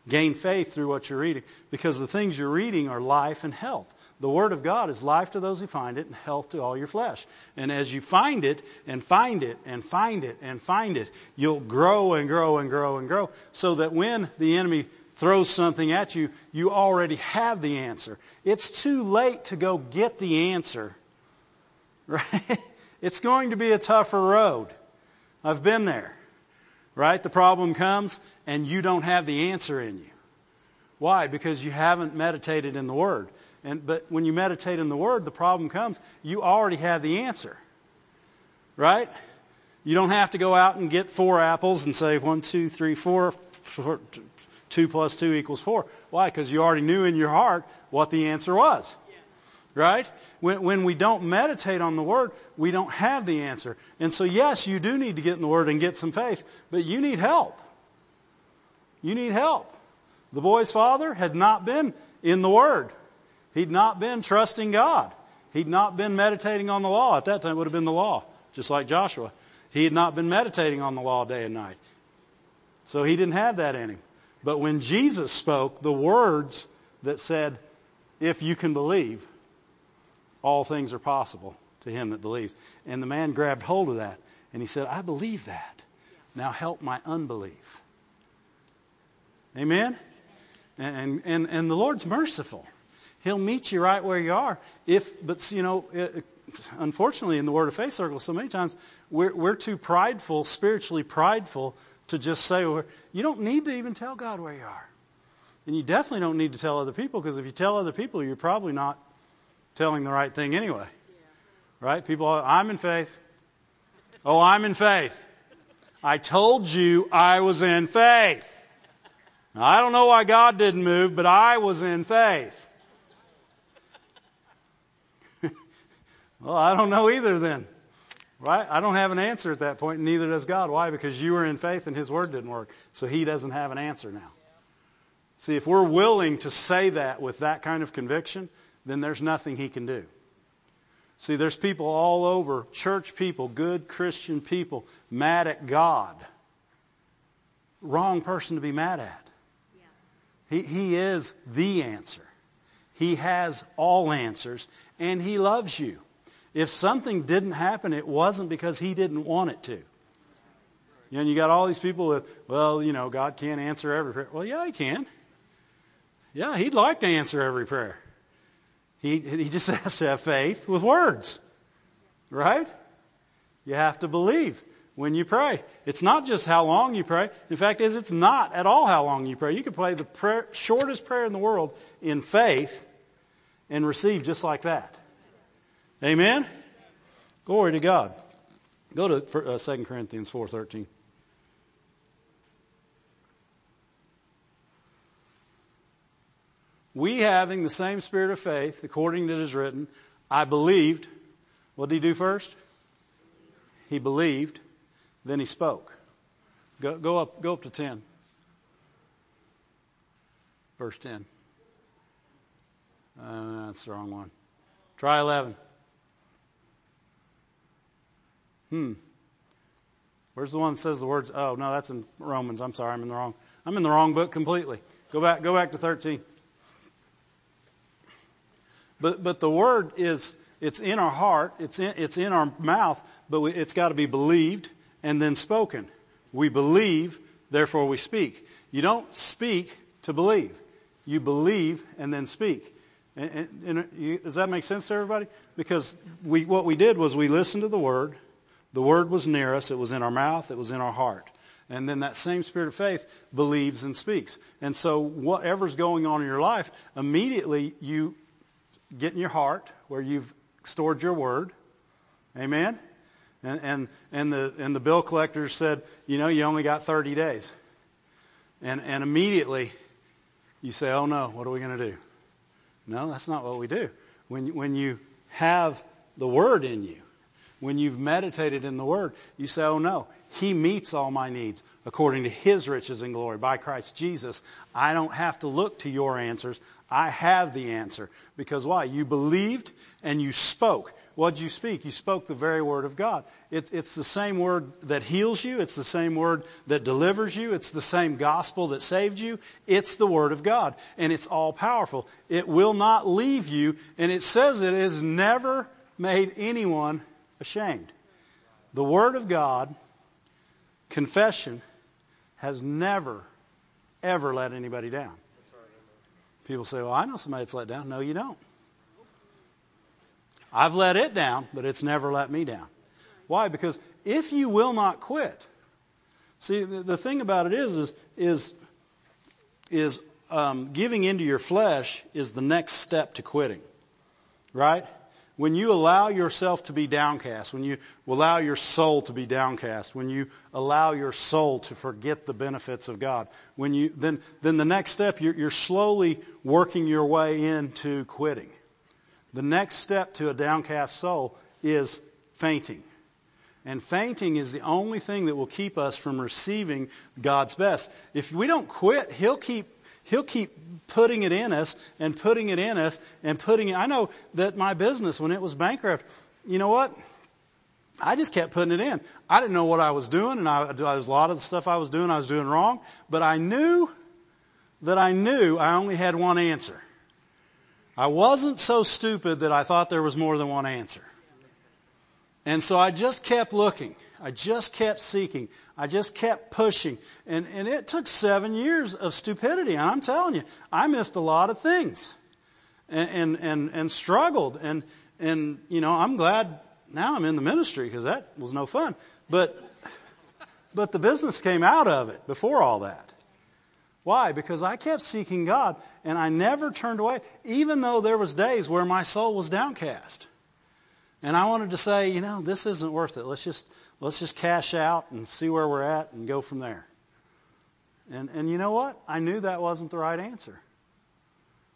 Speaker 1: Gain faith through what you're reading because the things you're reading are life and health. The Word of God is life to those who find it and health to all your flesh. And as you find it and find it and find it and find it, you'll grow and grow and grow and grow so that when the enemy throws something at you, you already have the answer. It's too late to go get the answer. [laughs] Right? It's going to be a tougher road. I've been there. Right? The problem comes and you don't have the answer in you. Why? Because you haven't meditated in the Word. And, but when you meditate in the Word, the problem comes. You already have the answer. Right? You don't have to go out and get four apples and say one, two, three, four, four two plus two equals four. Why? Because you already knew in your heart what the answer was. Right? When, when we don't meditate on the Word, we don't have the answer. And so, yes, you do need to get in the Word and get some faith, but you need help. You need help. The boy's father had not been in the Word. He'd not been trusting God. He'd not been meditating on the law. At that time, it would have been the law, just like Joshua. He had not been meditating on the law day and night. So he didn't have that in him. But when Jesus spoke the words that said, if you can believe, all things are possible to him that believes. And the man grabbed hold of that and he said, I believe that. Now help my unbelief. Amen? And, and, and the Lord's merciful. He'll meet you right where you are. If, but you know, unfortunately, in the Word of Faith circle, so many times we're, we're too prideful, spiritually prideful, to just say, you don't need to even tell God where you are. And you definitely don't need to tell other people because if you tell other people, you're probably not telling the right thing anyway. Yeah. Right? People, I'm in faith. Oh, I'm in faith. I told you I was in faith. Now, I don't know why God didn't move, but I was in faith. Well, I don't know either then. Right? I don't have an answer at that point, and neither does God. Why? Because you were in faith and His Word didn't work. So He doesn't have an answer now. See, if we're willing to say that with that kind of conviction, then there's nothing He can do. See, there's people all over, church people, good Christian people, mad at God. Wrong person to be mad at. He, he is the answer. He has all answers, and He loves you. If something didn't happen, it wasn't because he didn't want it to. You know, and you got all these people with, well, you know, God can't answer every prayer. Well, yeah, he can. Yeah, he'd like to answer every prayer. He, he just [laughs] has to have faith with words. Right? You have to believe when you pray. It's not just how long you pray. In fact, is it's not at all how long you pray. You can pray the prayer, shortest prayer in the world in faith and receive just like that. Amen? Glory to God. Go to uh, 2 Corinthians 4.13. We having the same spirit of faith, according to it is written, I believed. What did he do first? He believed. Then he spoke. Go, go up, go up to 10. Verse 10. Uh, that's the wrong one. Try 11. Hmm. Where's the one that says the words? Oh, no, that's in Romans. I'm sorry, I'm in the wrong. I'm in the wrong book completely. Go back. Go back to 13. But but the word is it's in our heart. It's in it's in our mouth. But we, it's got to be believed and then spoken. We believe, therefore we speak. You don't speak to believe. You believe and then speak. And, and, and you, does that make sense to everybody? Because we, what we did was we listened to the Word. The Word was near us. It was in our mouth. It was in our heart. And then that same spirit of faith believes and speaks. And so whatever's going on in your life, immediately you get in your heart where you've stored your Word. Amen? And, and, and, the, and the bill collector said, you know, you only got 30 days. And, and immediately you say, oh no, what are we going to do? No, that's not what we do. When, when you have the Word in you, when you've meditated in the Word, you say, oh no, He meets all my needs according to His riches and glory by Christ Jesus. I don't have to look to your answers. I have the answer. Because why? You believed and you spoke. What did you speak? You spoke the very word of God. It, it's the same word that heals you. It's the same word that delivers you. It's the same gospel that saved you. It's the word of God. And it's all powerful. It will not leave you. And it says it has never made anyone ashamed. The word of God, confession, has never, ever let anybody down. People say, well, I know somebody that's let down. No, you don't. I've let it down, but it's never let me down. Why? Because if you will not quit, see the, thing about it is is is is um, giving into your flesh is the next step to quitting, right? When you allow yourself to be downcast, when you allow your soul to be downcast, when you allow your soul to forget the benefits of God, when you then then the next step you're, you're slowly working your way into quitting. The next step to a downcast soul is fainting. And fainting is the only thing that will keep us from receiving God's best. If we don't quit, He'll keep He'll keep putting it in us and putting it in us and putting it. I know that my business, when it was bankrupt, you know what? I just kept putting it in. I didn't know what I was doing, and I, there was a lot of the stuff I was doing I was doing wrong. But I knew that I knew I only had one answer. I wasn't so stupid that I thought there was more than one answer. And so I just kept looking. I just kept seeking. I just kept pushing. And, and it took seven years of stupidity. And I'm telling you, I missed a lot of things and, and, and, and struggled. And, and, you know, I'm glad now I'm in the ministry because that was no fun. But, but the business came out of it before all that. Why? Because I kept seeking God and I never turned away, even though there was days where my soul was downcast. And I wanted to say, you know, this isn't worth it. Let's just let's just cash out and see where we're at and go from there. And and you know what? I knew that wasn't the right answer.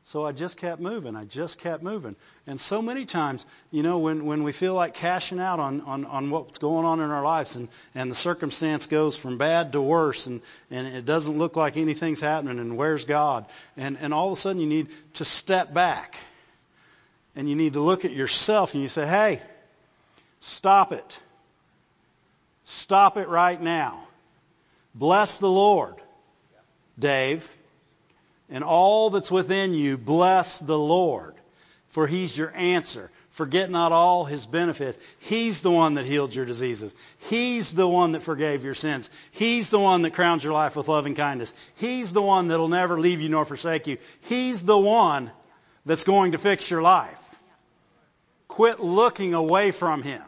Speaker 1: So I just kept moving. I just kept moving. And so many times, you know, when, when we feel like cashing out on, on, on what's going on in our lives and, and the circumstance goes from bad to worse and, and it doesn't look like anything's happening and where's God? And, and all of a sudden you need to step back and you need to look at yourself and you say, hey, stop it. Stop it right now. Bless the Lord, Dave and all that's within you, bless the Lord, for He's your answer. Forget not all His benefits. He's the one that healed your diseases. He's the one that forgave your sins. He's the one that crowns your life with loving kindness. He's the one that'll never leave you nor forsake you. He's the one that's going to fix your life. Quit looking away from Him.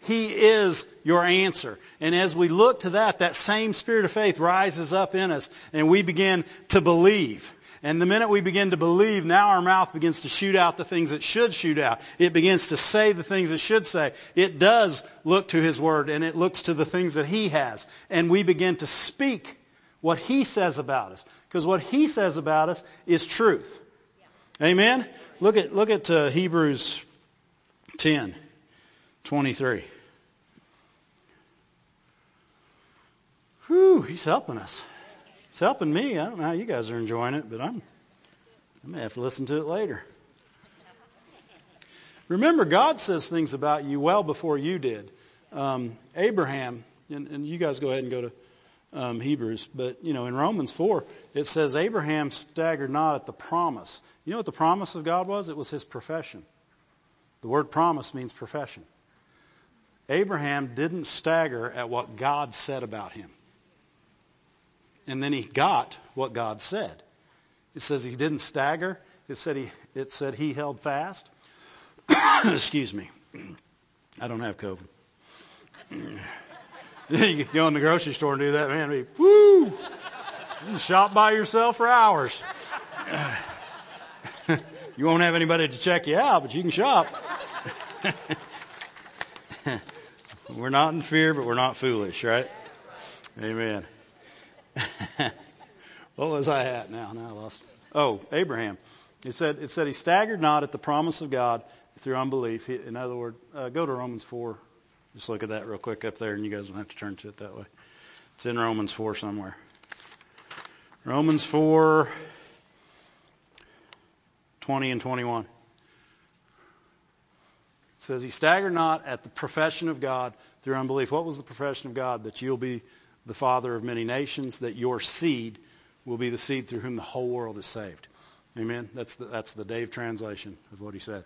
Speaker 1: He is your answer. And as we look to that, that same spirit of faith rises up in us and we begin to believe. And the minute we begin to believe, now our mouth begins to shoot out the things it should shoot out. It begins to say the things it should say. It does look to His Word and it looks to the things that He has. And we begin to speak what He says about us. Because what He says about us is truth. Amen? Look at, look at uh, Hebrews 10, 23. Whew, he's helping us. He's helping me. I don't know how you guys are enjoying it, but I'm I may have to listen to it later. Remember, God says things about you well before you did. Um, Abraham, and, and, you guys go ahead and go to um, Hebrews, but you know in Romans four it says Abraham staggered not at the promise. You know what the promise of God was? It was his profession. The word promise means profession. Abraham didn't stagger at what God said about him. And then he got what God said. It says he didn't stagger. It said he, it said he held fast. [coughs] Excuse me. [clears throat] I don't have COVID. [coughs] you go in the grocery store and do that, man. Be, woo! Shop by yourself for hours. [coughs] you won't have anybody to check you out, but you can shop. [laughs] we're not in fear, but we're not foolish, right? Amen. [laughs] what was I at now? Now I lost. Oh, Abraham. It said it said he staggered not at the promise of God through unbelief. He, in other words, uh, go to Romans four. Just look at that real quick up there, and you guys don't have to turn to it that way. It's in Romans four somewhere. Romans four, twenty and twenty-one. It says he staggered not at the profession of God through unbelief. What was the profession of God? That you'll be the father of many nations, that your seed will be the seed through whom the whole world is saved. Amen. That's the, that's the Dave translation of what he said,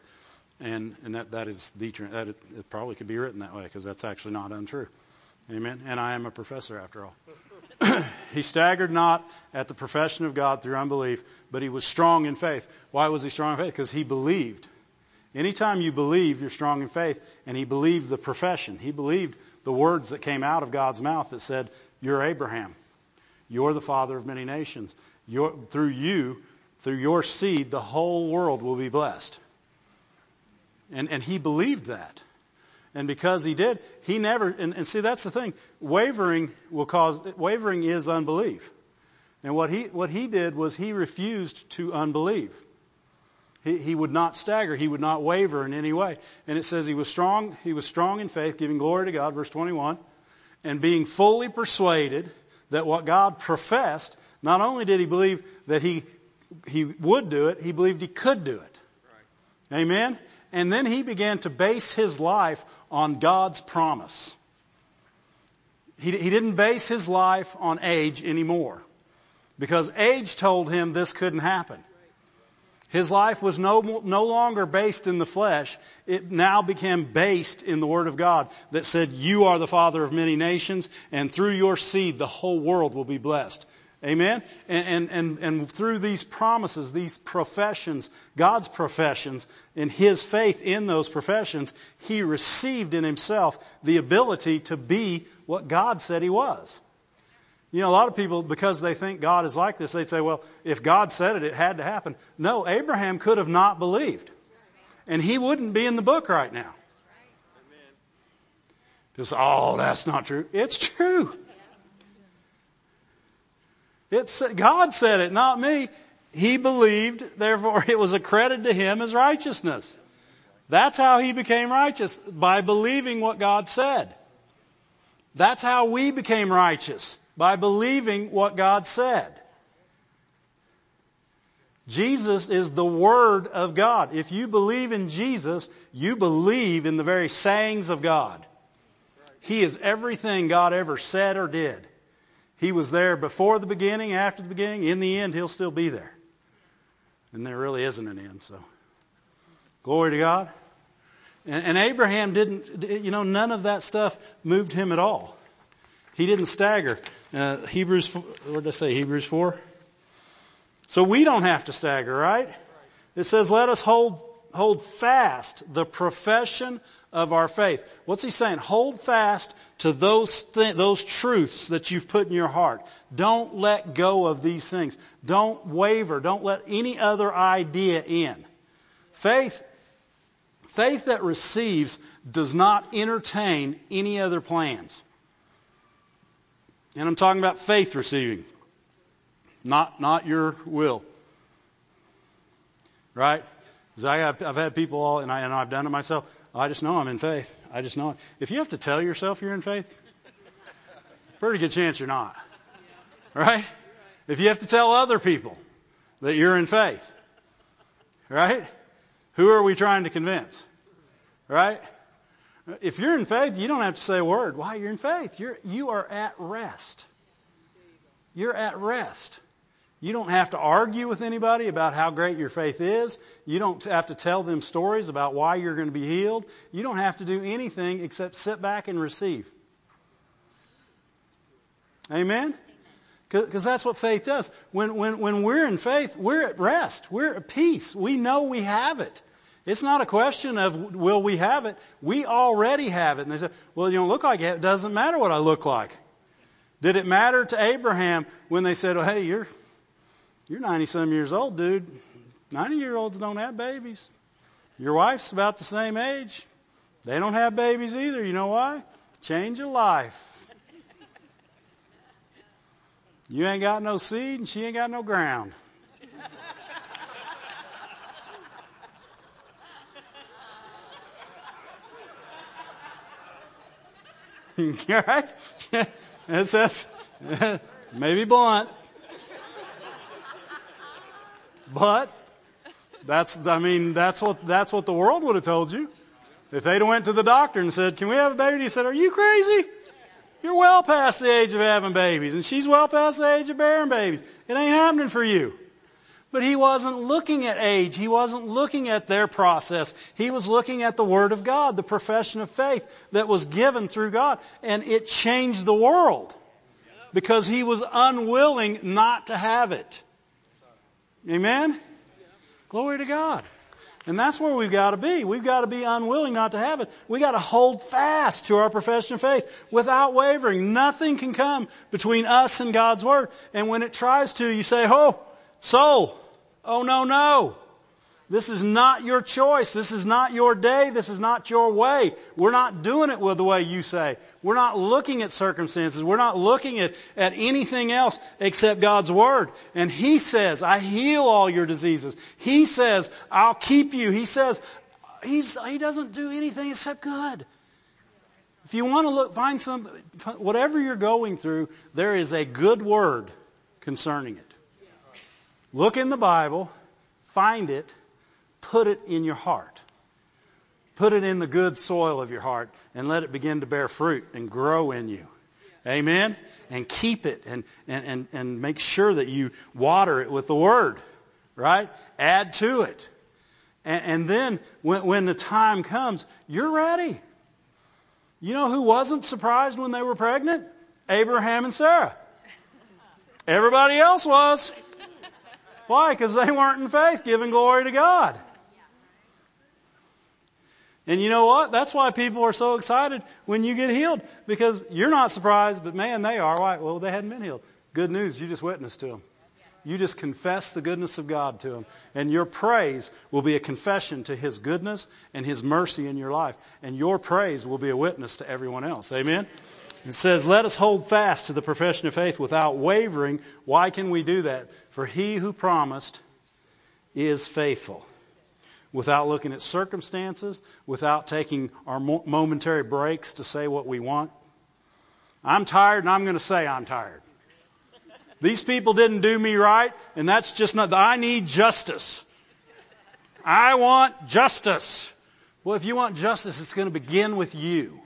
Speaker 1: and and that that is the that it, it probably could be written that way because that's actually not untrue. Amen. And I am a professor after all. [clears throat] he staggered not at the profession of God through unbelief, but he was strong in faith. Why was he strong in faith? Because he believed. Anytime you believe, you're strong in faith. And he believed the profession. He believed the words that came out of God's mouth that said, You're Abraham. You're the father of many nations. You're, through you, through your seed, the whole world will be blessed. And, and he believed that. And because he did, he never, and, and see, that's the thing. Wavering will cause, wavering is unbelief. And what he, what he did was he refused to unbelieve. He, he would not stagger. He would not waver in any way. And it says he was strong, he was strong in faith, giving glory to God, verse 21, and being fully persuaded that what God professed, not only did he believe that he, he would do it, he believed he could do it. Right. Amen? And then he began to base his life on God's promise. He, he didn't base his life on age anymore because age told him this couldn't happen. His life was no, no longer based in the flesh. It now became based in the Word of God that said, You are the Father of many nations, and through your seed the whole world will be blessed. Amen? And, and, and, and through these promises, these professions, God's professions, and His faith in those professions, He received in Himself the ability to be what God said He was. You know, a lot of people, because they think God is like this, they'd say, well, if God said it, it had to happen. No, Abraham could have not believed. And he wouldn't be in the book right now. People say, oh, that's not true. It's true. It's, God said it, not me. He believed, therefore [laughs] it was accredited to him as righteousness. That's how he became righteous, by believing what God said. That's how we became righteous by believing what God said. Jesus is the Word of God. If you believe in Jesus, you believe in the very sayings of God. He is everything God ever said or did. He was there before the beginning, after the beginning. In the end, He'll still be there. And there really isn't an end, so. Glory to God. And, and Abraham didn't, you know, none of that stuff moved him at all. He didn't stagger. Uh, Hebrews, what did I say? Hebrews 4? So we don't have to stagger, right? It says, let us hold, hold fast the profession of our faith. What's he saying? Hold fast to those, th- those truths that you've put in your heart. Don't let go of these things. Don't waver. Don't let any other idea in. Faith, faith that receives does not entertain any other plans. And I'm talking about faith receiving, not, not your will. Right? Because I have, I've had people all, and, I, and I've done it myself. I just know I'm in faith. I just know it. If you have to tell yourself you're in faith, Pretty good chance you're not. Right? If you have to tell other people that you're in faith. Right? Who are we trying to convince? Right? If you're in faith, you don't have to say a word. Why? You're in faith. You're, you are at rest. You're at rest. You don't have to argue with anybody about how great your faith is. You don't have to tell them stories about why you're going to be healed. You don't have to do anything except sit back and receive. Amen? Because that's what faith does. When, when, when we're in faith, we're at rest. We're at peace. We know we have it. It's not a question of will we have it. We already have it. And they say, well, you don't look like it. It doesn't matter what I look like. Did it matter to Abraham when they said, oh, hey, you're, you're 90 some years old, dude. 90 year olds don't have babies. Your wife's about the same age. They don't have babies either. You know why? Change of life. You ain't got no seed and she ain't got no ground. [laughs] right? [laughs] it says, [laughs] maybe blunt. But that's, I mean, that's what, that's what the world would have told you. If they'd went to the doctor and said, can we have a baby? He said, are you crazy? You're well past the age of having babies, and she's well past the age of bearing babies. It ain't happening for you. But he wasn't looking at age. He wasn't looking at their process. He was looking at the Word of God, the profession of faith that was given through God. And it changed the world because he was unwilling not to have it. Amen? Glory to God. And that's where we've got to be. We've got to be unwilling not to have it. We've got to hold fast to our profession of faith without wavering. Nothing can come between us and God's Word. And when it tries to, you say, Oh, soul, Oh, no, no. This is not your choice. This is not your day. This is not your way. We're not doing it with the way you say. We're not looking at circumstances. We're not looking at, at anything else except God's Word. And He says, I heal all your diseases. He says, I'll keep you. He says, he's, He doesn't do anything except good. If you want to look, find some, whatever you're going through, there is a good word concerning it. Look in the Bible, find it, put it in your heart. Put it in the good soil of your heart and let it begin to bear fruit and grow in you. Amen? And keep it and, and, and, and make sure that you water it with the Word. Right? Add to it. And, and then when, when the time comes, you're ready. You know who wasn't surprised when they were pregnant? Abraham and Sarah. Everybody else was. Why? Because they weren't in faith, giving glory to God. And you know what? That's why people are so excited when you get healed. Because you're not surprised, but man, they are. Why? Well, they hadn't been healed. Good news, you just witnessed to them. You just confess the goodness of God to them. And your praise will be a confession to His goodness and His mercy in your life. And your praise will be a witness to everyone else. Amen? It says, Let us hold fast to the profession of faith without wavering. Why can we do that? For he who promised is faithful. Without looking at circumstances, without taking our momentary breaks to say what we want. I'm tired and I'm going to say I'm tired. These people didn't do me right, and that's just not, I need justice. I want justice. Well, if you want justice, it's going to begin with you.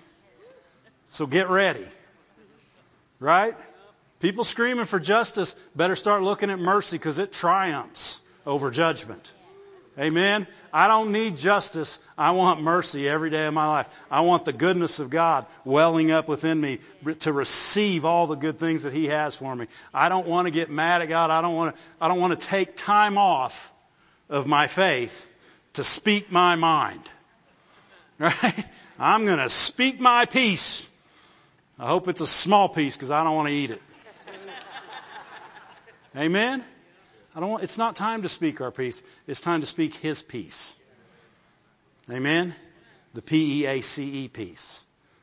Speaker 1: So get ready. Right? People screaming for justice better start looking at mercy because it triumphs over judgment. Amen. I don't need justice. I want mercy every day of my life. I want the goodness of God welling up within me to receive all the good things that He has for me. I don't want to get mad at God. I don't want to, I don't want to take time off of my faith to speak my mind. [laughs] Right? I'm going to speak my peace. I hope it's a small piece because I don't want to eat it. Amen? I don't want, it's not time to speak our peace. It's time to speak His peace. Amen? The P-E-A-C-E peace.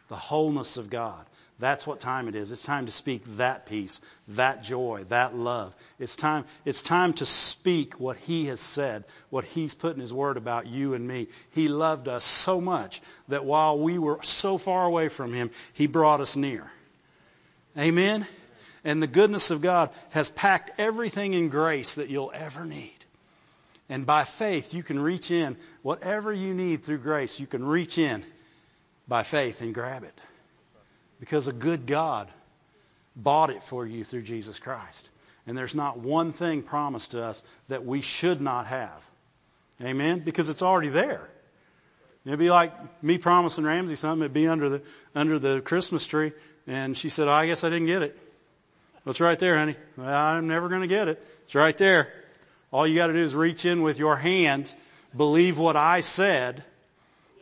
Speaker 1: The wholeness of God. That's what time it is. It's time to speak that peace, that joy, that love. It's time, it's time to speak what He has said, what He's put in His Word about you and me. He loved us so much that while we were so far away from Him, He brought us near. Amen? And the goodness of God has packed everything in grace that you'll ever need. And by faith, you can reach in. Whatever you need through grace, you can reach in by faith and grab it. Because a good God bought it for you through Jesus Christ. And there's not one thing promised to us that we should not have. Amen? Because it's already there. It'd be like me promising Ramsey something. It'd be under the under the Christmas tree, and she said, oh, "I guess I didn't get it." It's right there, honey. I'm never going to get it. It's right there. All you got to do is reach in with your hands, believe what I said,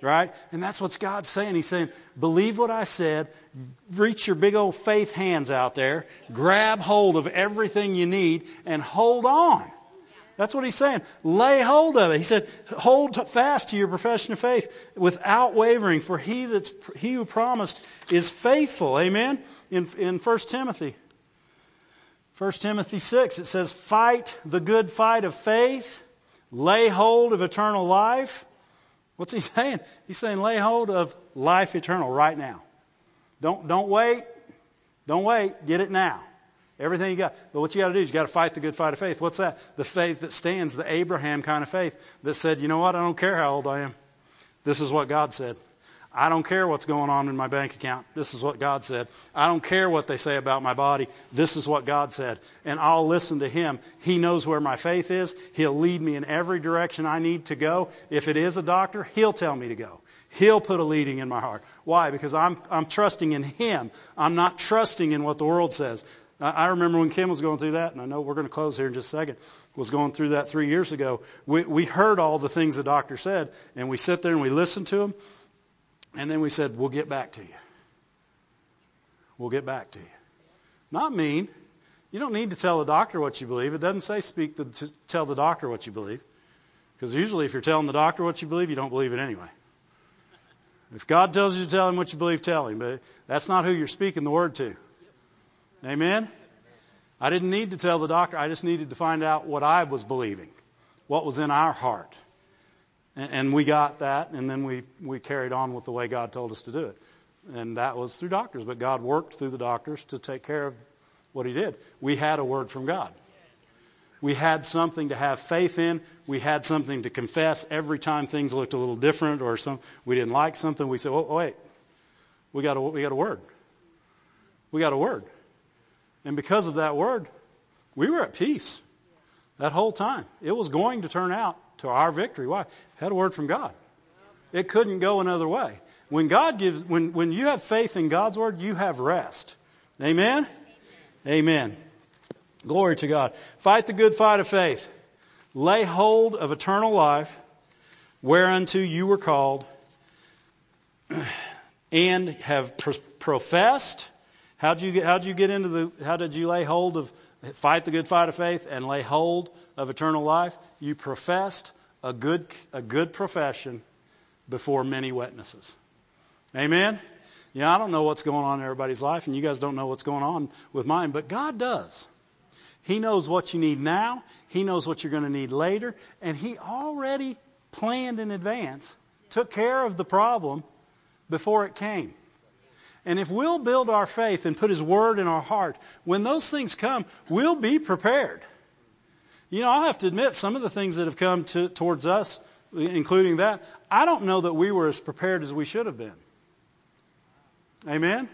Speaker 1: right? And that's what God's saying. He's saying, believe what I said, reach your big old faith hands out there, grab hold of everything you need, and hold on. That's what he's saying. Lay hold of it. He said, hold fast to your profession of faith without wavering, for he that's, he who promised is faithful. Amen? In, in 1 Timothy. 1 Timothy 6, it says, fight the good fight of faith, lay hold of eternal life. What's he [laughs] saying? He's saying lay hold of life eternal right now. Don't, don't wait. Don't wait. Get it now. Everything you got. But what you got to do is you got to fight the good fight of faith. What's that? The faith that stands, the Abraham kind of faith that said, you know what? I don't care how old I am. This is what God said. I don't care what's going on in my bank account. This is what God said. I don't care what they say about my body. This is what God said. And I'll listen to Him. He knows where my faith is. He'll lead me in every direction I need to go. If it is a doctor, He'll tell me to go. He'll put a leading in my heart. Why? Because I'm, I'm trusting in Him. I'm not trusting in what the world says. I remember when Kim was going through that, and I know we're going to close here in just a second, was going through that three years ago. We, we heard all the things the doctor said, and we sit there and we listen to him, and then we said, we'll get back to you. We'll get back to you. Not mean. You don't need to tell the doctor what you believe. It doesn't say speak the, to tell the doctor what you believe. Because usually if you're telling the doctor what you believe, you don't believe it anyway. If God tells you to tell him what you believe, tell him. But that's not who you're speaking the word to. Amen? I didn't need to tell the doctor. I just needed to find out what I was believing, what was in our heart. And, we got that, and then we, we carried on with the way God told us to do it. And that was through doctors. But God worked through the doctors to take care of what He did. We had a word from God. We had something to have faith in. We had something to confess every time things looked a little different or some, we didn't like something. We said, oh, wait, we got a, we got a word. We got a word. And because of that word, we were at peace that whole time. It was going to turn out to our victory. Why? Had a word from God. It couldn't go another way. When God gives, when, when you have faith in God's word, you have rest. Amen? Amen. Glory to God. Fight the good fight of faith. Lay hold of eternal life, whereunto you were called, [clears throat] and have professed How'd you get, how'd you get into the, how did you lay hold of, fight the good fight of faith and lay hold of eternal life? You professed a good, a good profession before many witnesses. Amen? Yeah, I don't know what's going on in everybody's life, and you guys don't know what's going on with mine, but God does. He knows what you need now. He knows what you're going to need later, and He already planned in advance, took care of the problem before it came. And if we'll build our faith and put His Word in our heart, when those things come, we'll be prepared. You know, I have to admit, some of the things that have come to, towards us, including that, I don't know that we were as prepared as we should have been. Amen?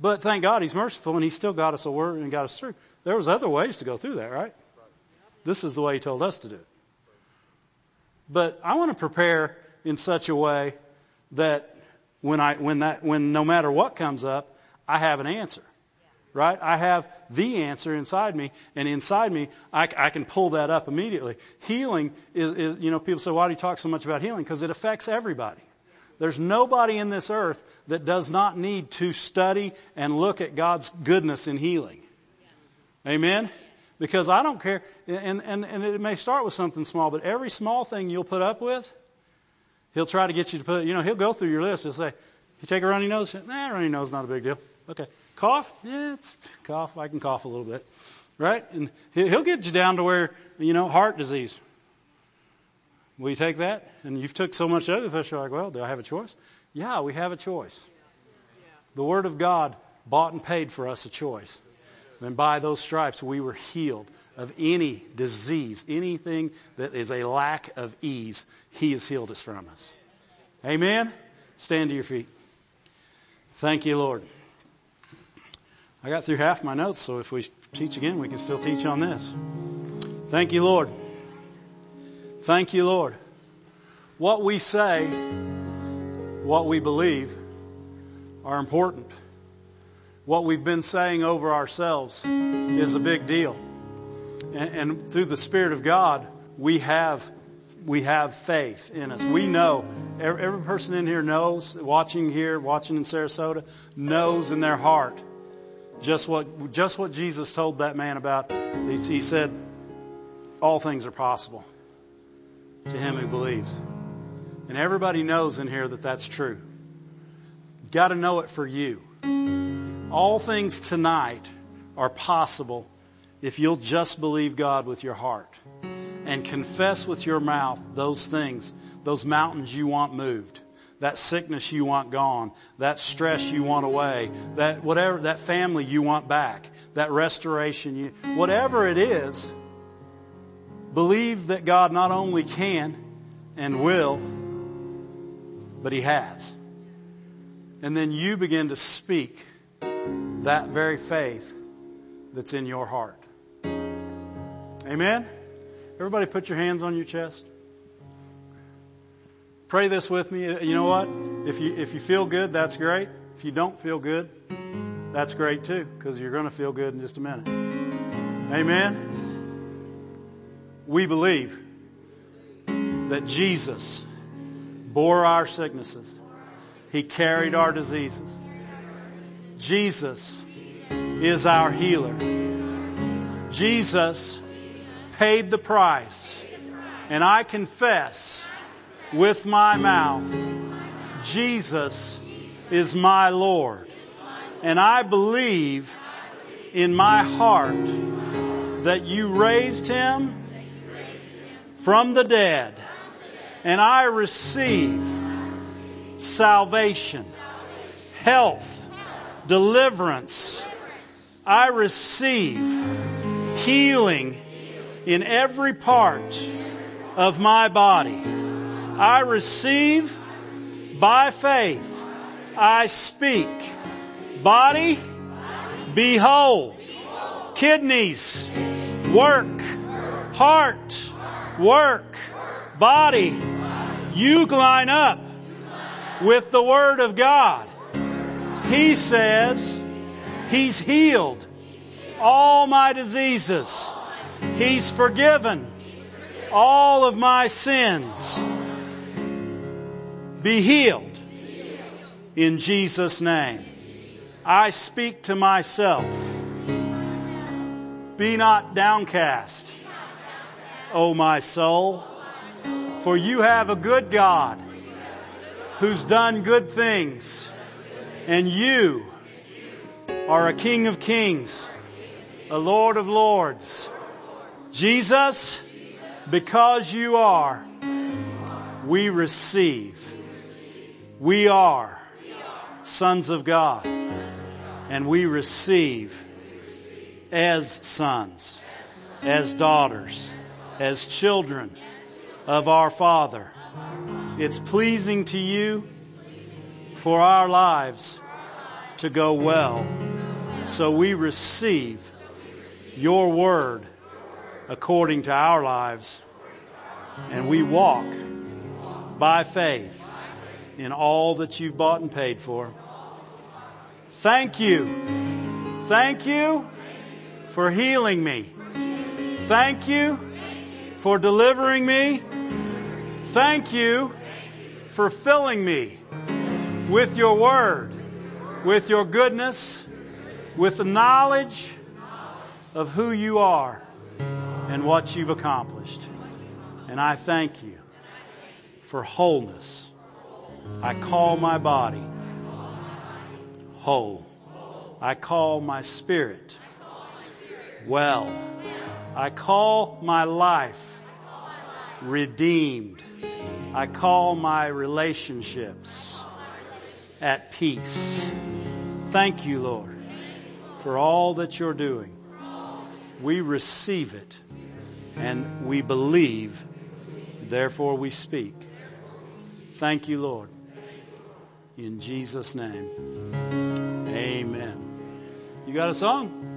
Speaker 1: But thank God He's merciful and He still got us a word and got us through. There was other ways to go through that, right? This is the way He told us to do it. But I want to prepare in such a way that when I when that when no matter what comes up, I have an answer. Right? I have the answer inside me, and inside me, I, I can pull that up immediately. Healing is, is, you know, people say, why do you talk so much about healing? Because it affects everybody. There's nobody in this earth that does not need to study and look at God's goodness in healing. Amen? Because I don't care, and, and, and it may start with something small, but every small thing you'll put up with, He'll try to get you to put, you know, he'll go through your list. He'll say, you take a runny nose? Nah, runny nose, not a big deal. Okay. Cough? Yeah, it's cough. I can cough a little bit. Right? And he'll get you down to where, you know, heart disease. Will you take that? And you've took so much other stuff, you're like, well, do I have a choice? Yeah, we have a choice. The Word of God bought and paid for us a choice. And by those stripes we were healed of any disease, anything that is a lack of ease. He has healed us from us. Amen? Stand to your feet. Thank you, Lord. I got through half my notes, so if we teach again, we can still teach on this. Thank you, Lord. Thank you, Lord. What we say, what we believe, are important. What we've been saying over ourselves is a big deal. And, and through the Spirit of God, we have we have faith in us. We know every, every person in here knows, watching here, watching in Sarasota, knows in their heart just what just what Jesus told that man about. He, said, "All things are possible to him who believes." And everybody knows in here that that's true. You've Got to know it for you. All things tonight are possible if you'll just believe God with your heart and confess with your mouth those things, those mountains you want moved, that sickness you want gone, that stress you want away, that whatever, that family you want back, that restoration you, whatever it is, believe that God not only can and will, but He has. And then you begin to speak that very faith that's in your heart. Amen? Everybody put your hands on your chest. Pray this with me. You know what? If you, if you feel good, that's great. If you don't feel good, that's great too, because you're going to feel good in just a minute. Amen? We believe that Jesus bore our sicknesses. He carried our diseases. Jesus is our healer. Jesus paid the price. And I confess with my mouth, Jesus is my Lord. And I believe in my heart that you raised him from the dead. And I receive salvation, health, deliverance. I receive healing in every part of my body. I receive by faith. I speak. Body, be whole. Kidneys, work. Heart, work. Body, you line up with the Word of God. He says He's healed all my diseases. He's forgiven all of my sins. Be healed in Jesus' name. I speak to myself. Be not downcast, O my soul, for you have a good God who's done good things, and you are a King of kings, a Lord of lords. Jesus, because you are, we receive. We are sons of God. And we receive as sons, as daughters, as children of our Father. It's pleasing to you for our lives to go well. So we receive your word according to our lives, and we walk by faith in all that you've bought and paid for. Thank you. Thank you for healing me. Thank you for delivering me. Thank you for filling me with your word, with your goodness, with the knowledge of who you are and what you've accomplished. And I thank you for wholeness. I call my body whole. I call my spirit well. I call my life redeemed. I call my relationships at peace. Thank you, Lord, for all that you're doing. We receive it and we believe, therefore we speak. Thank you, Lord. In Jesus' name, amen. You got a song?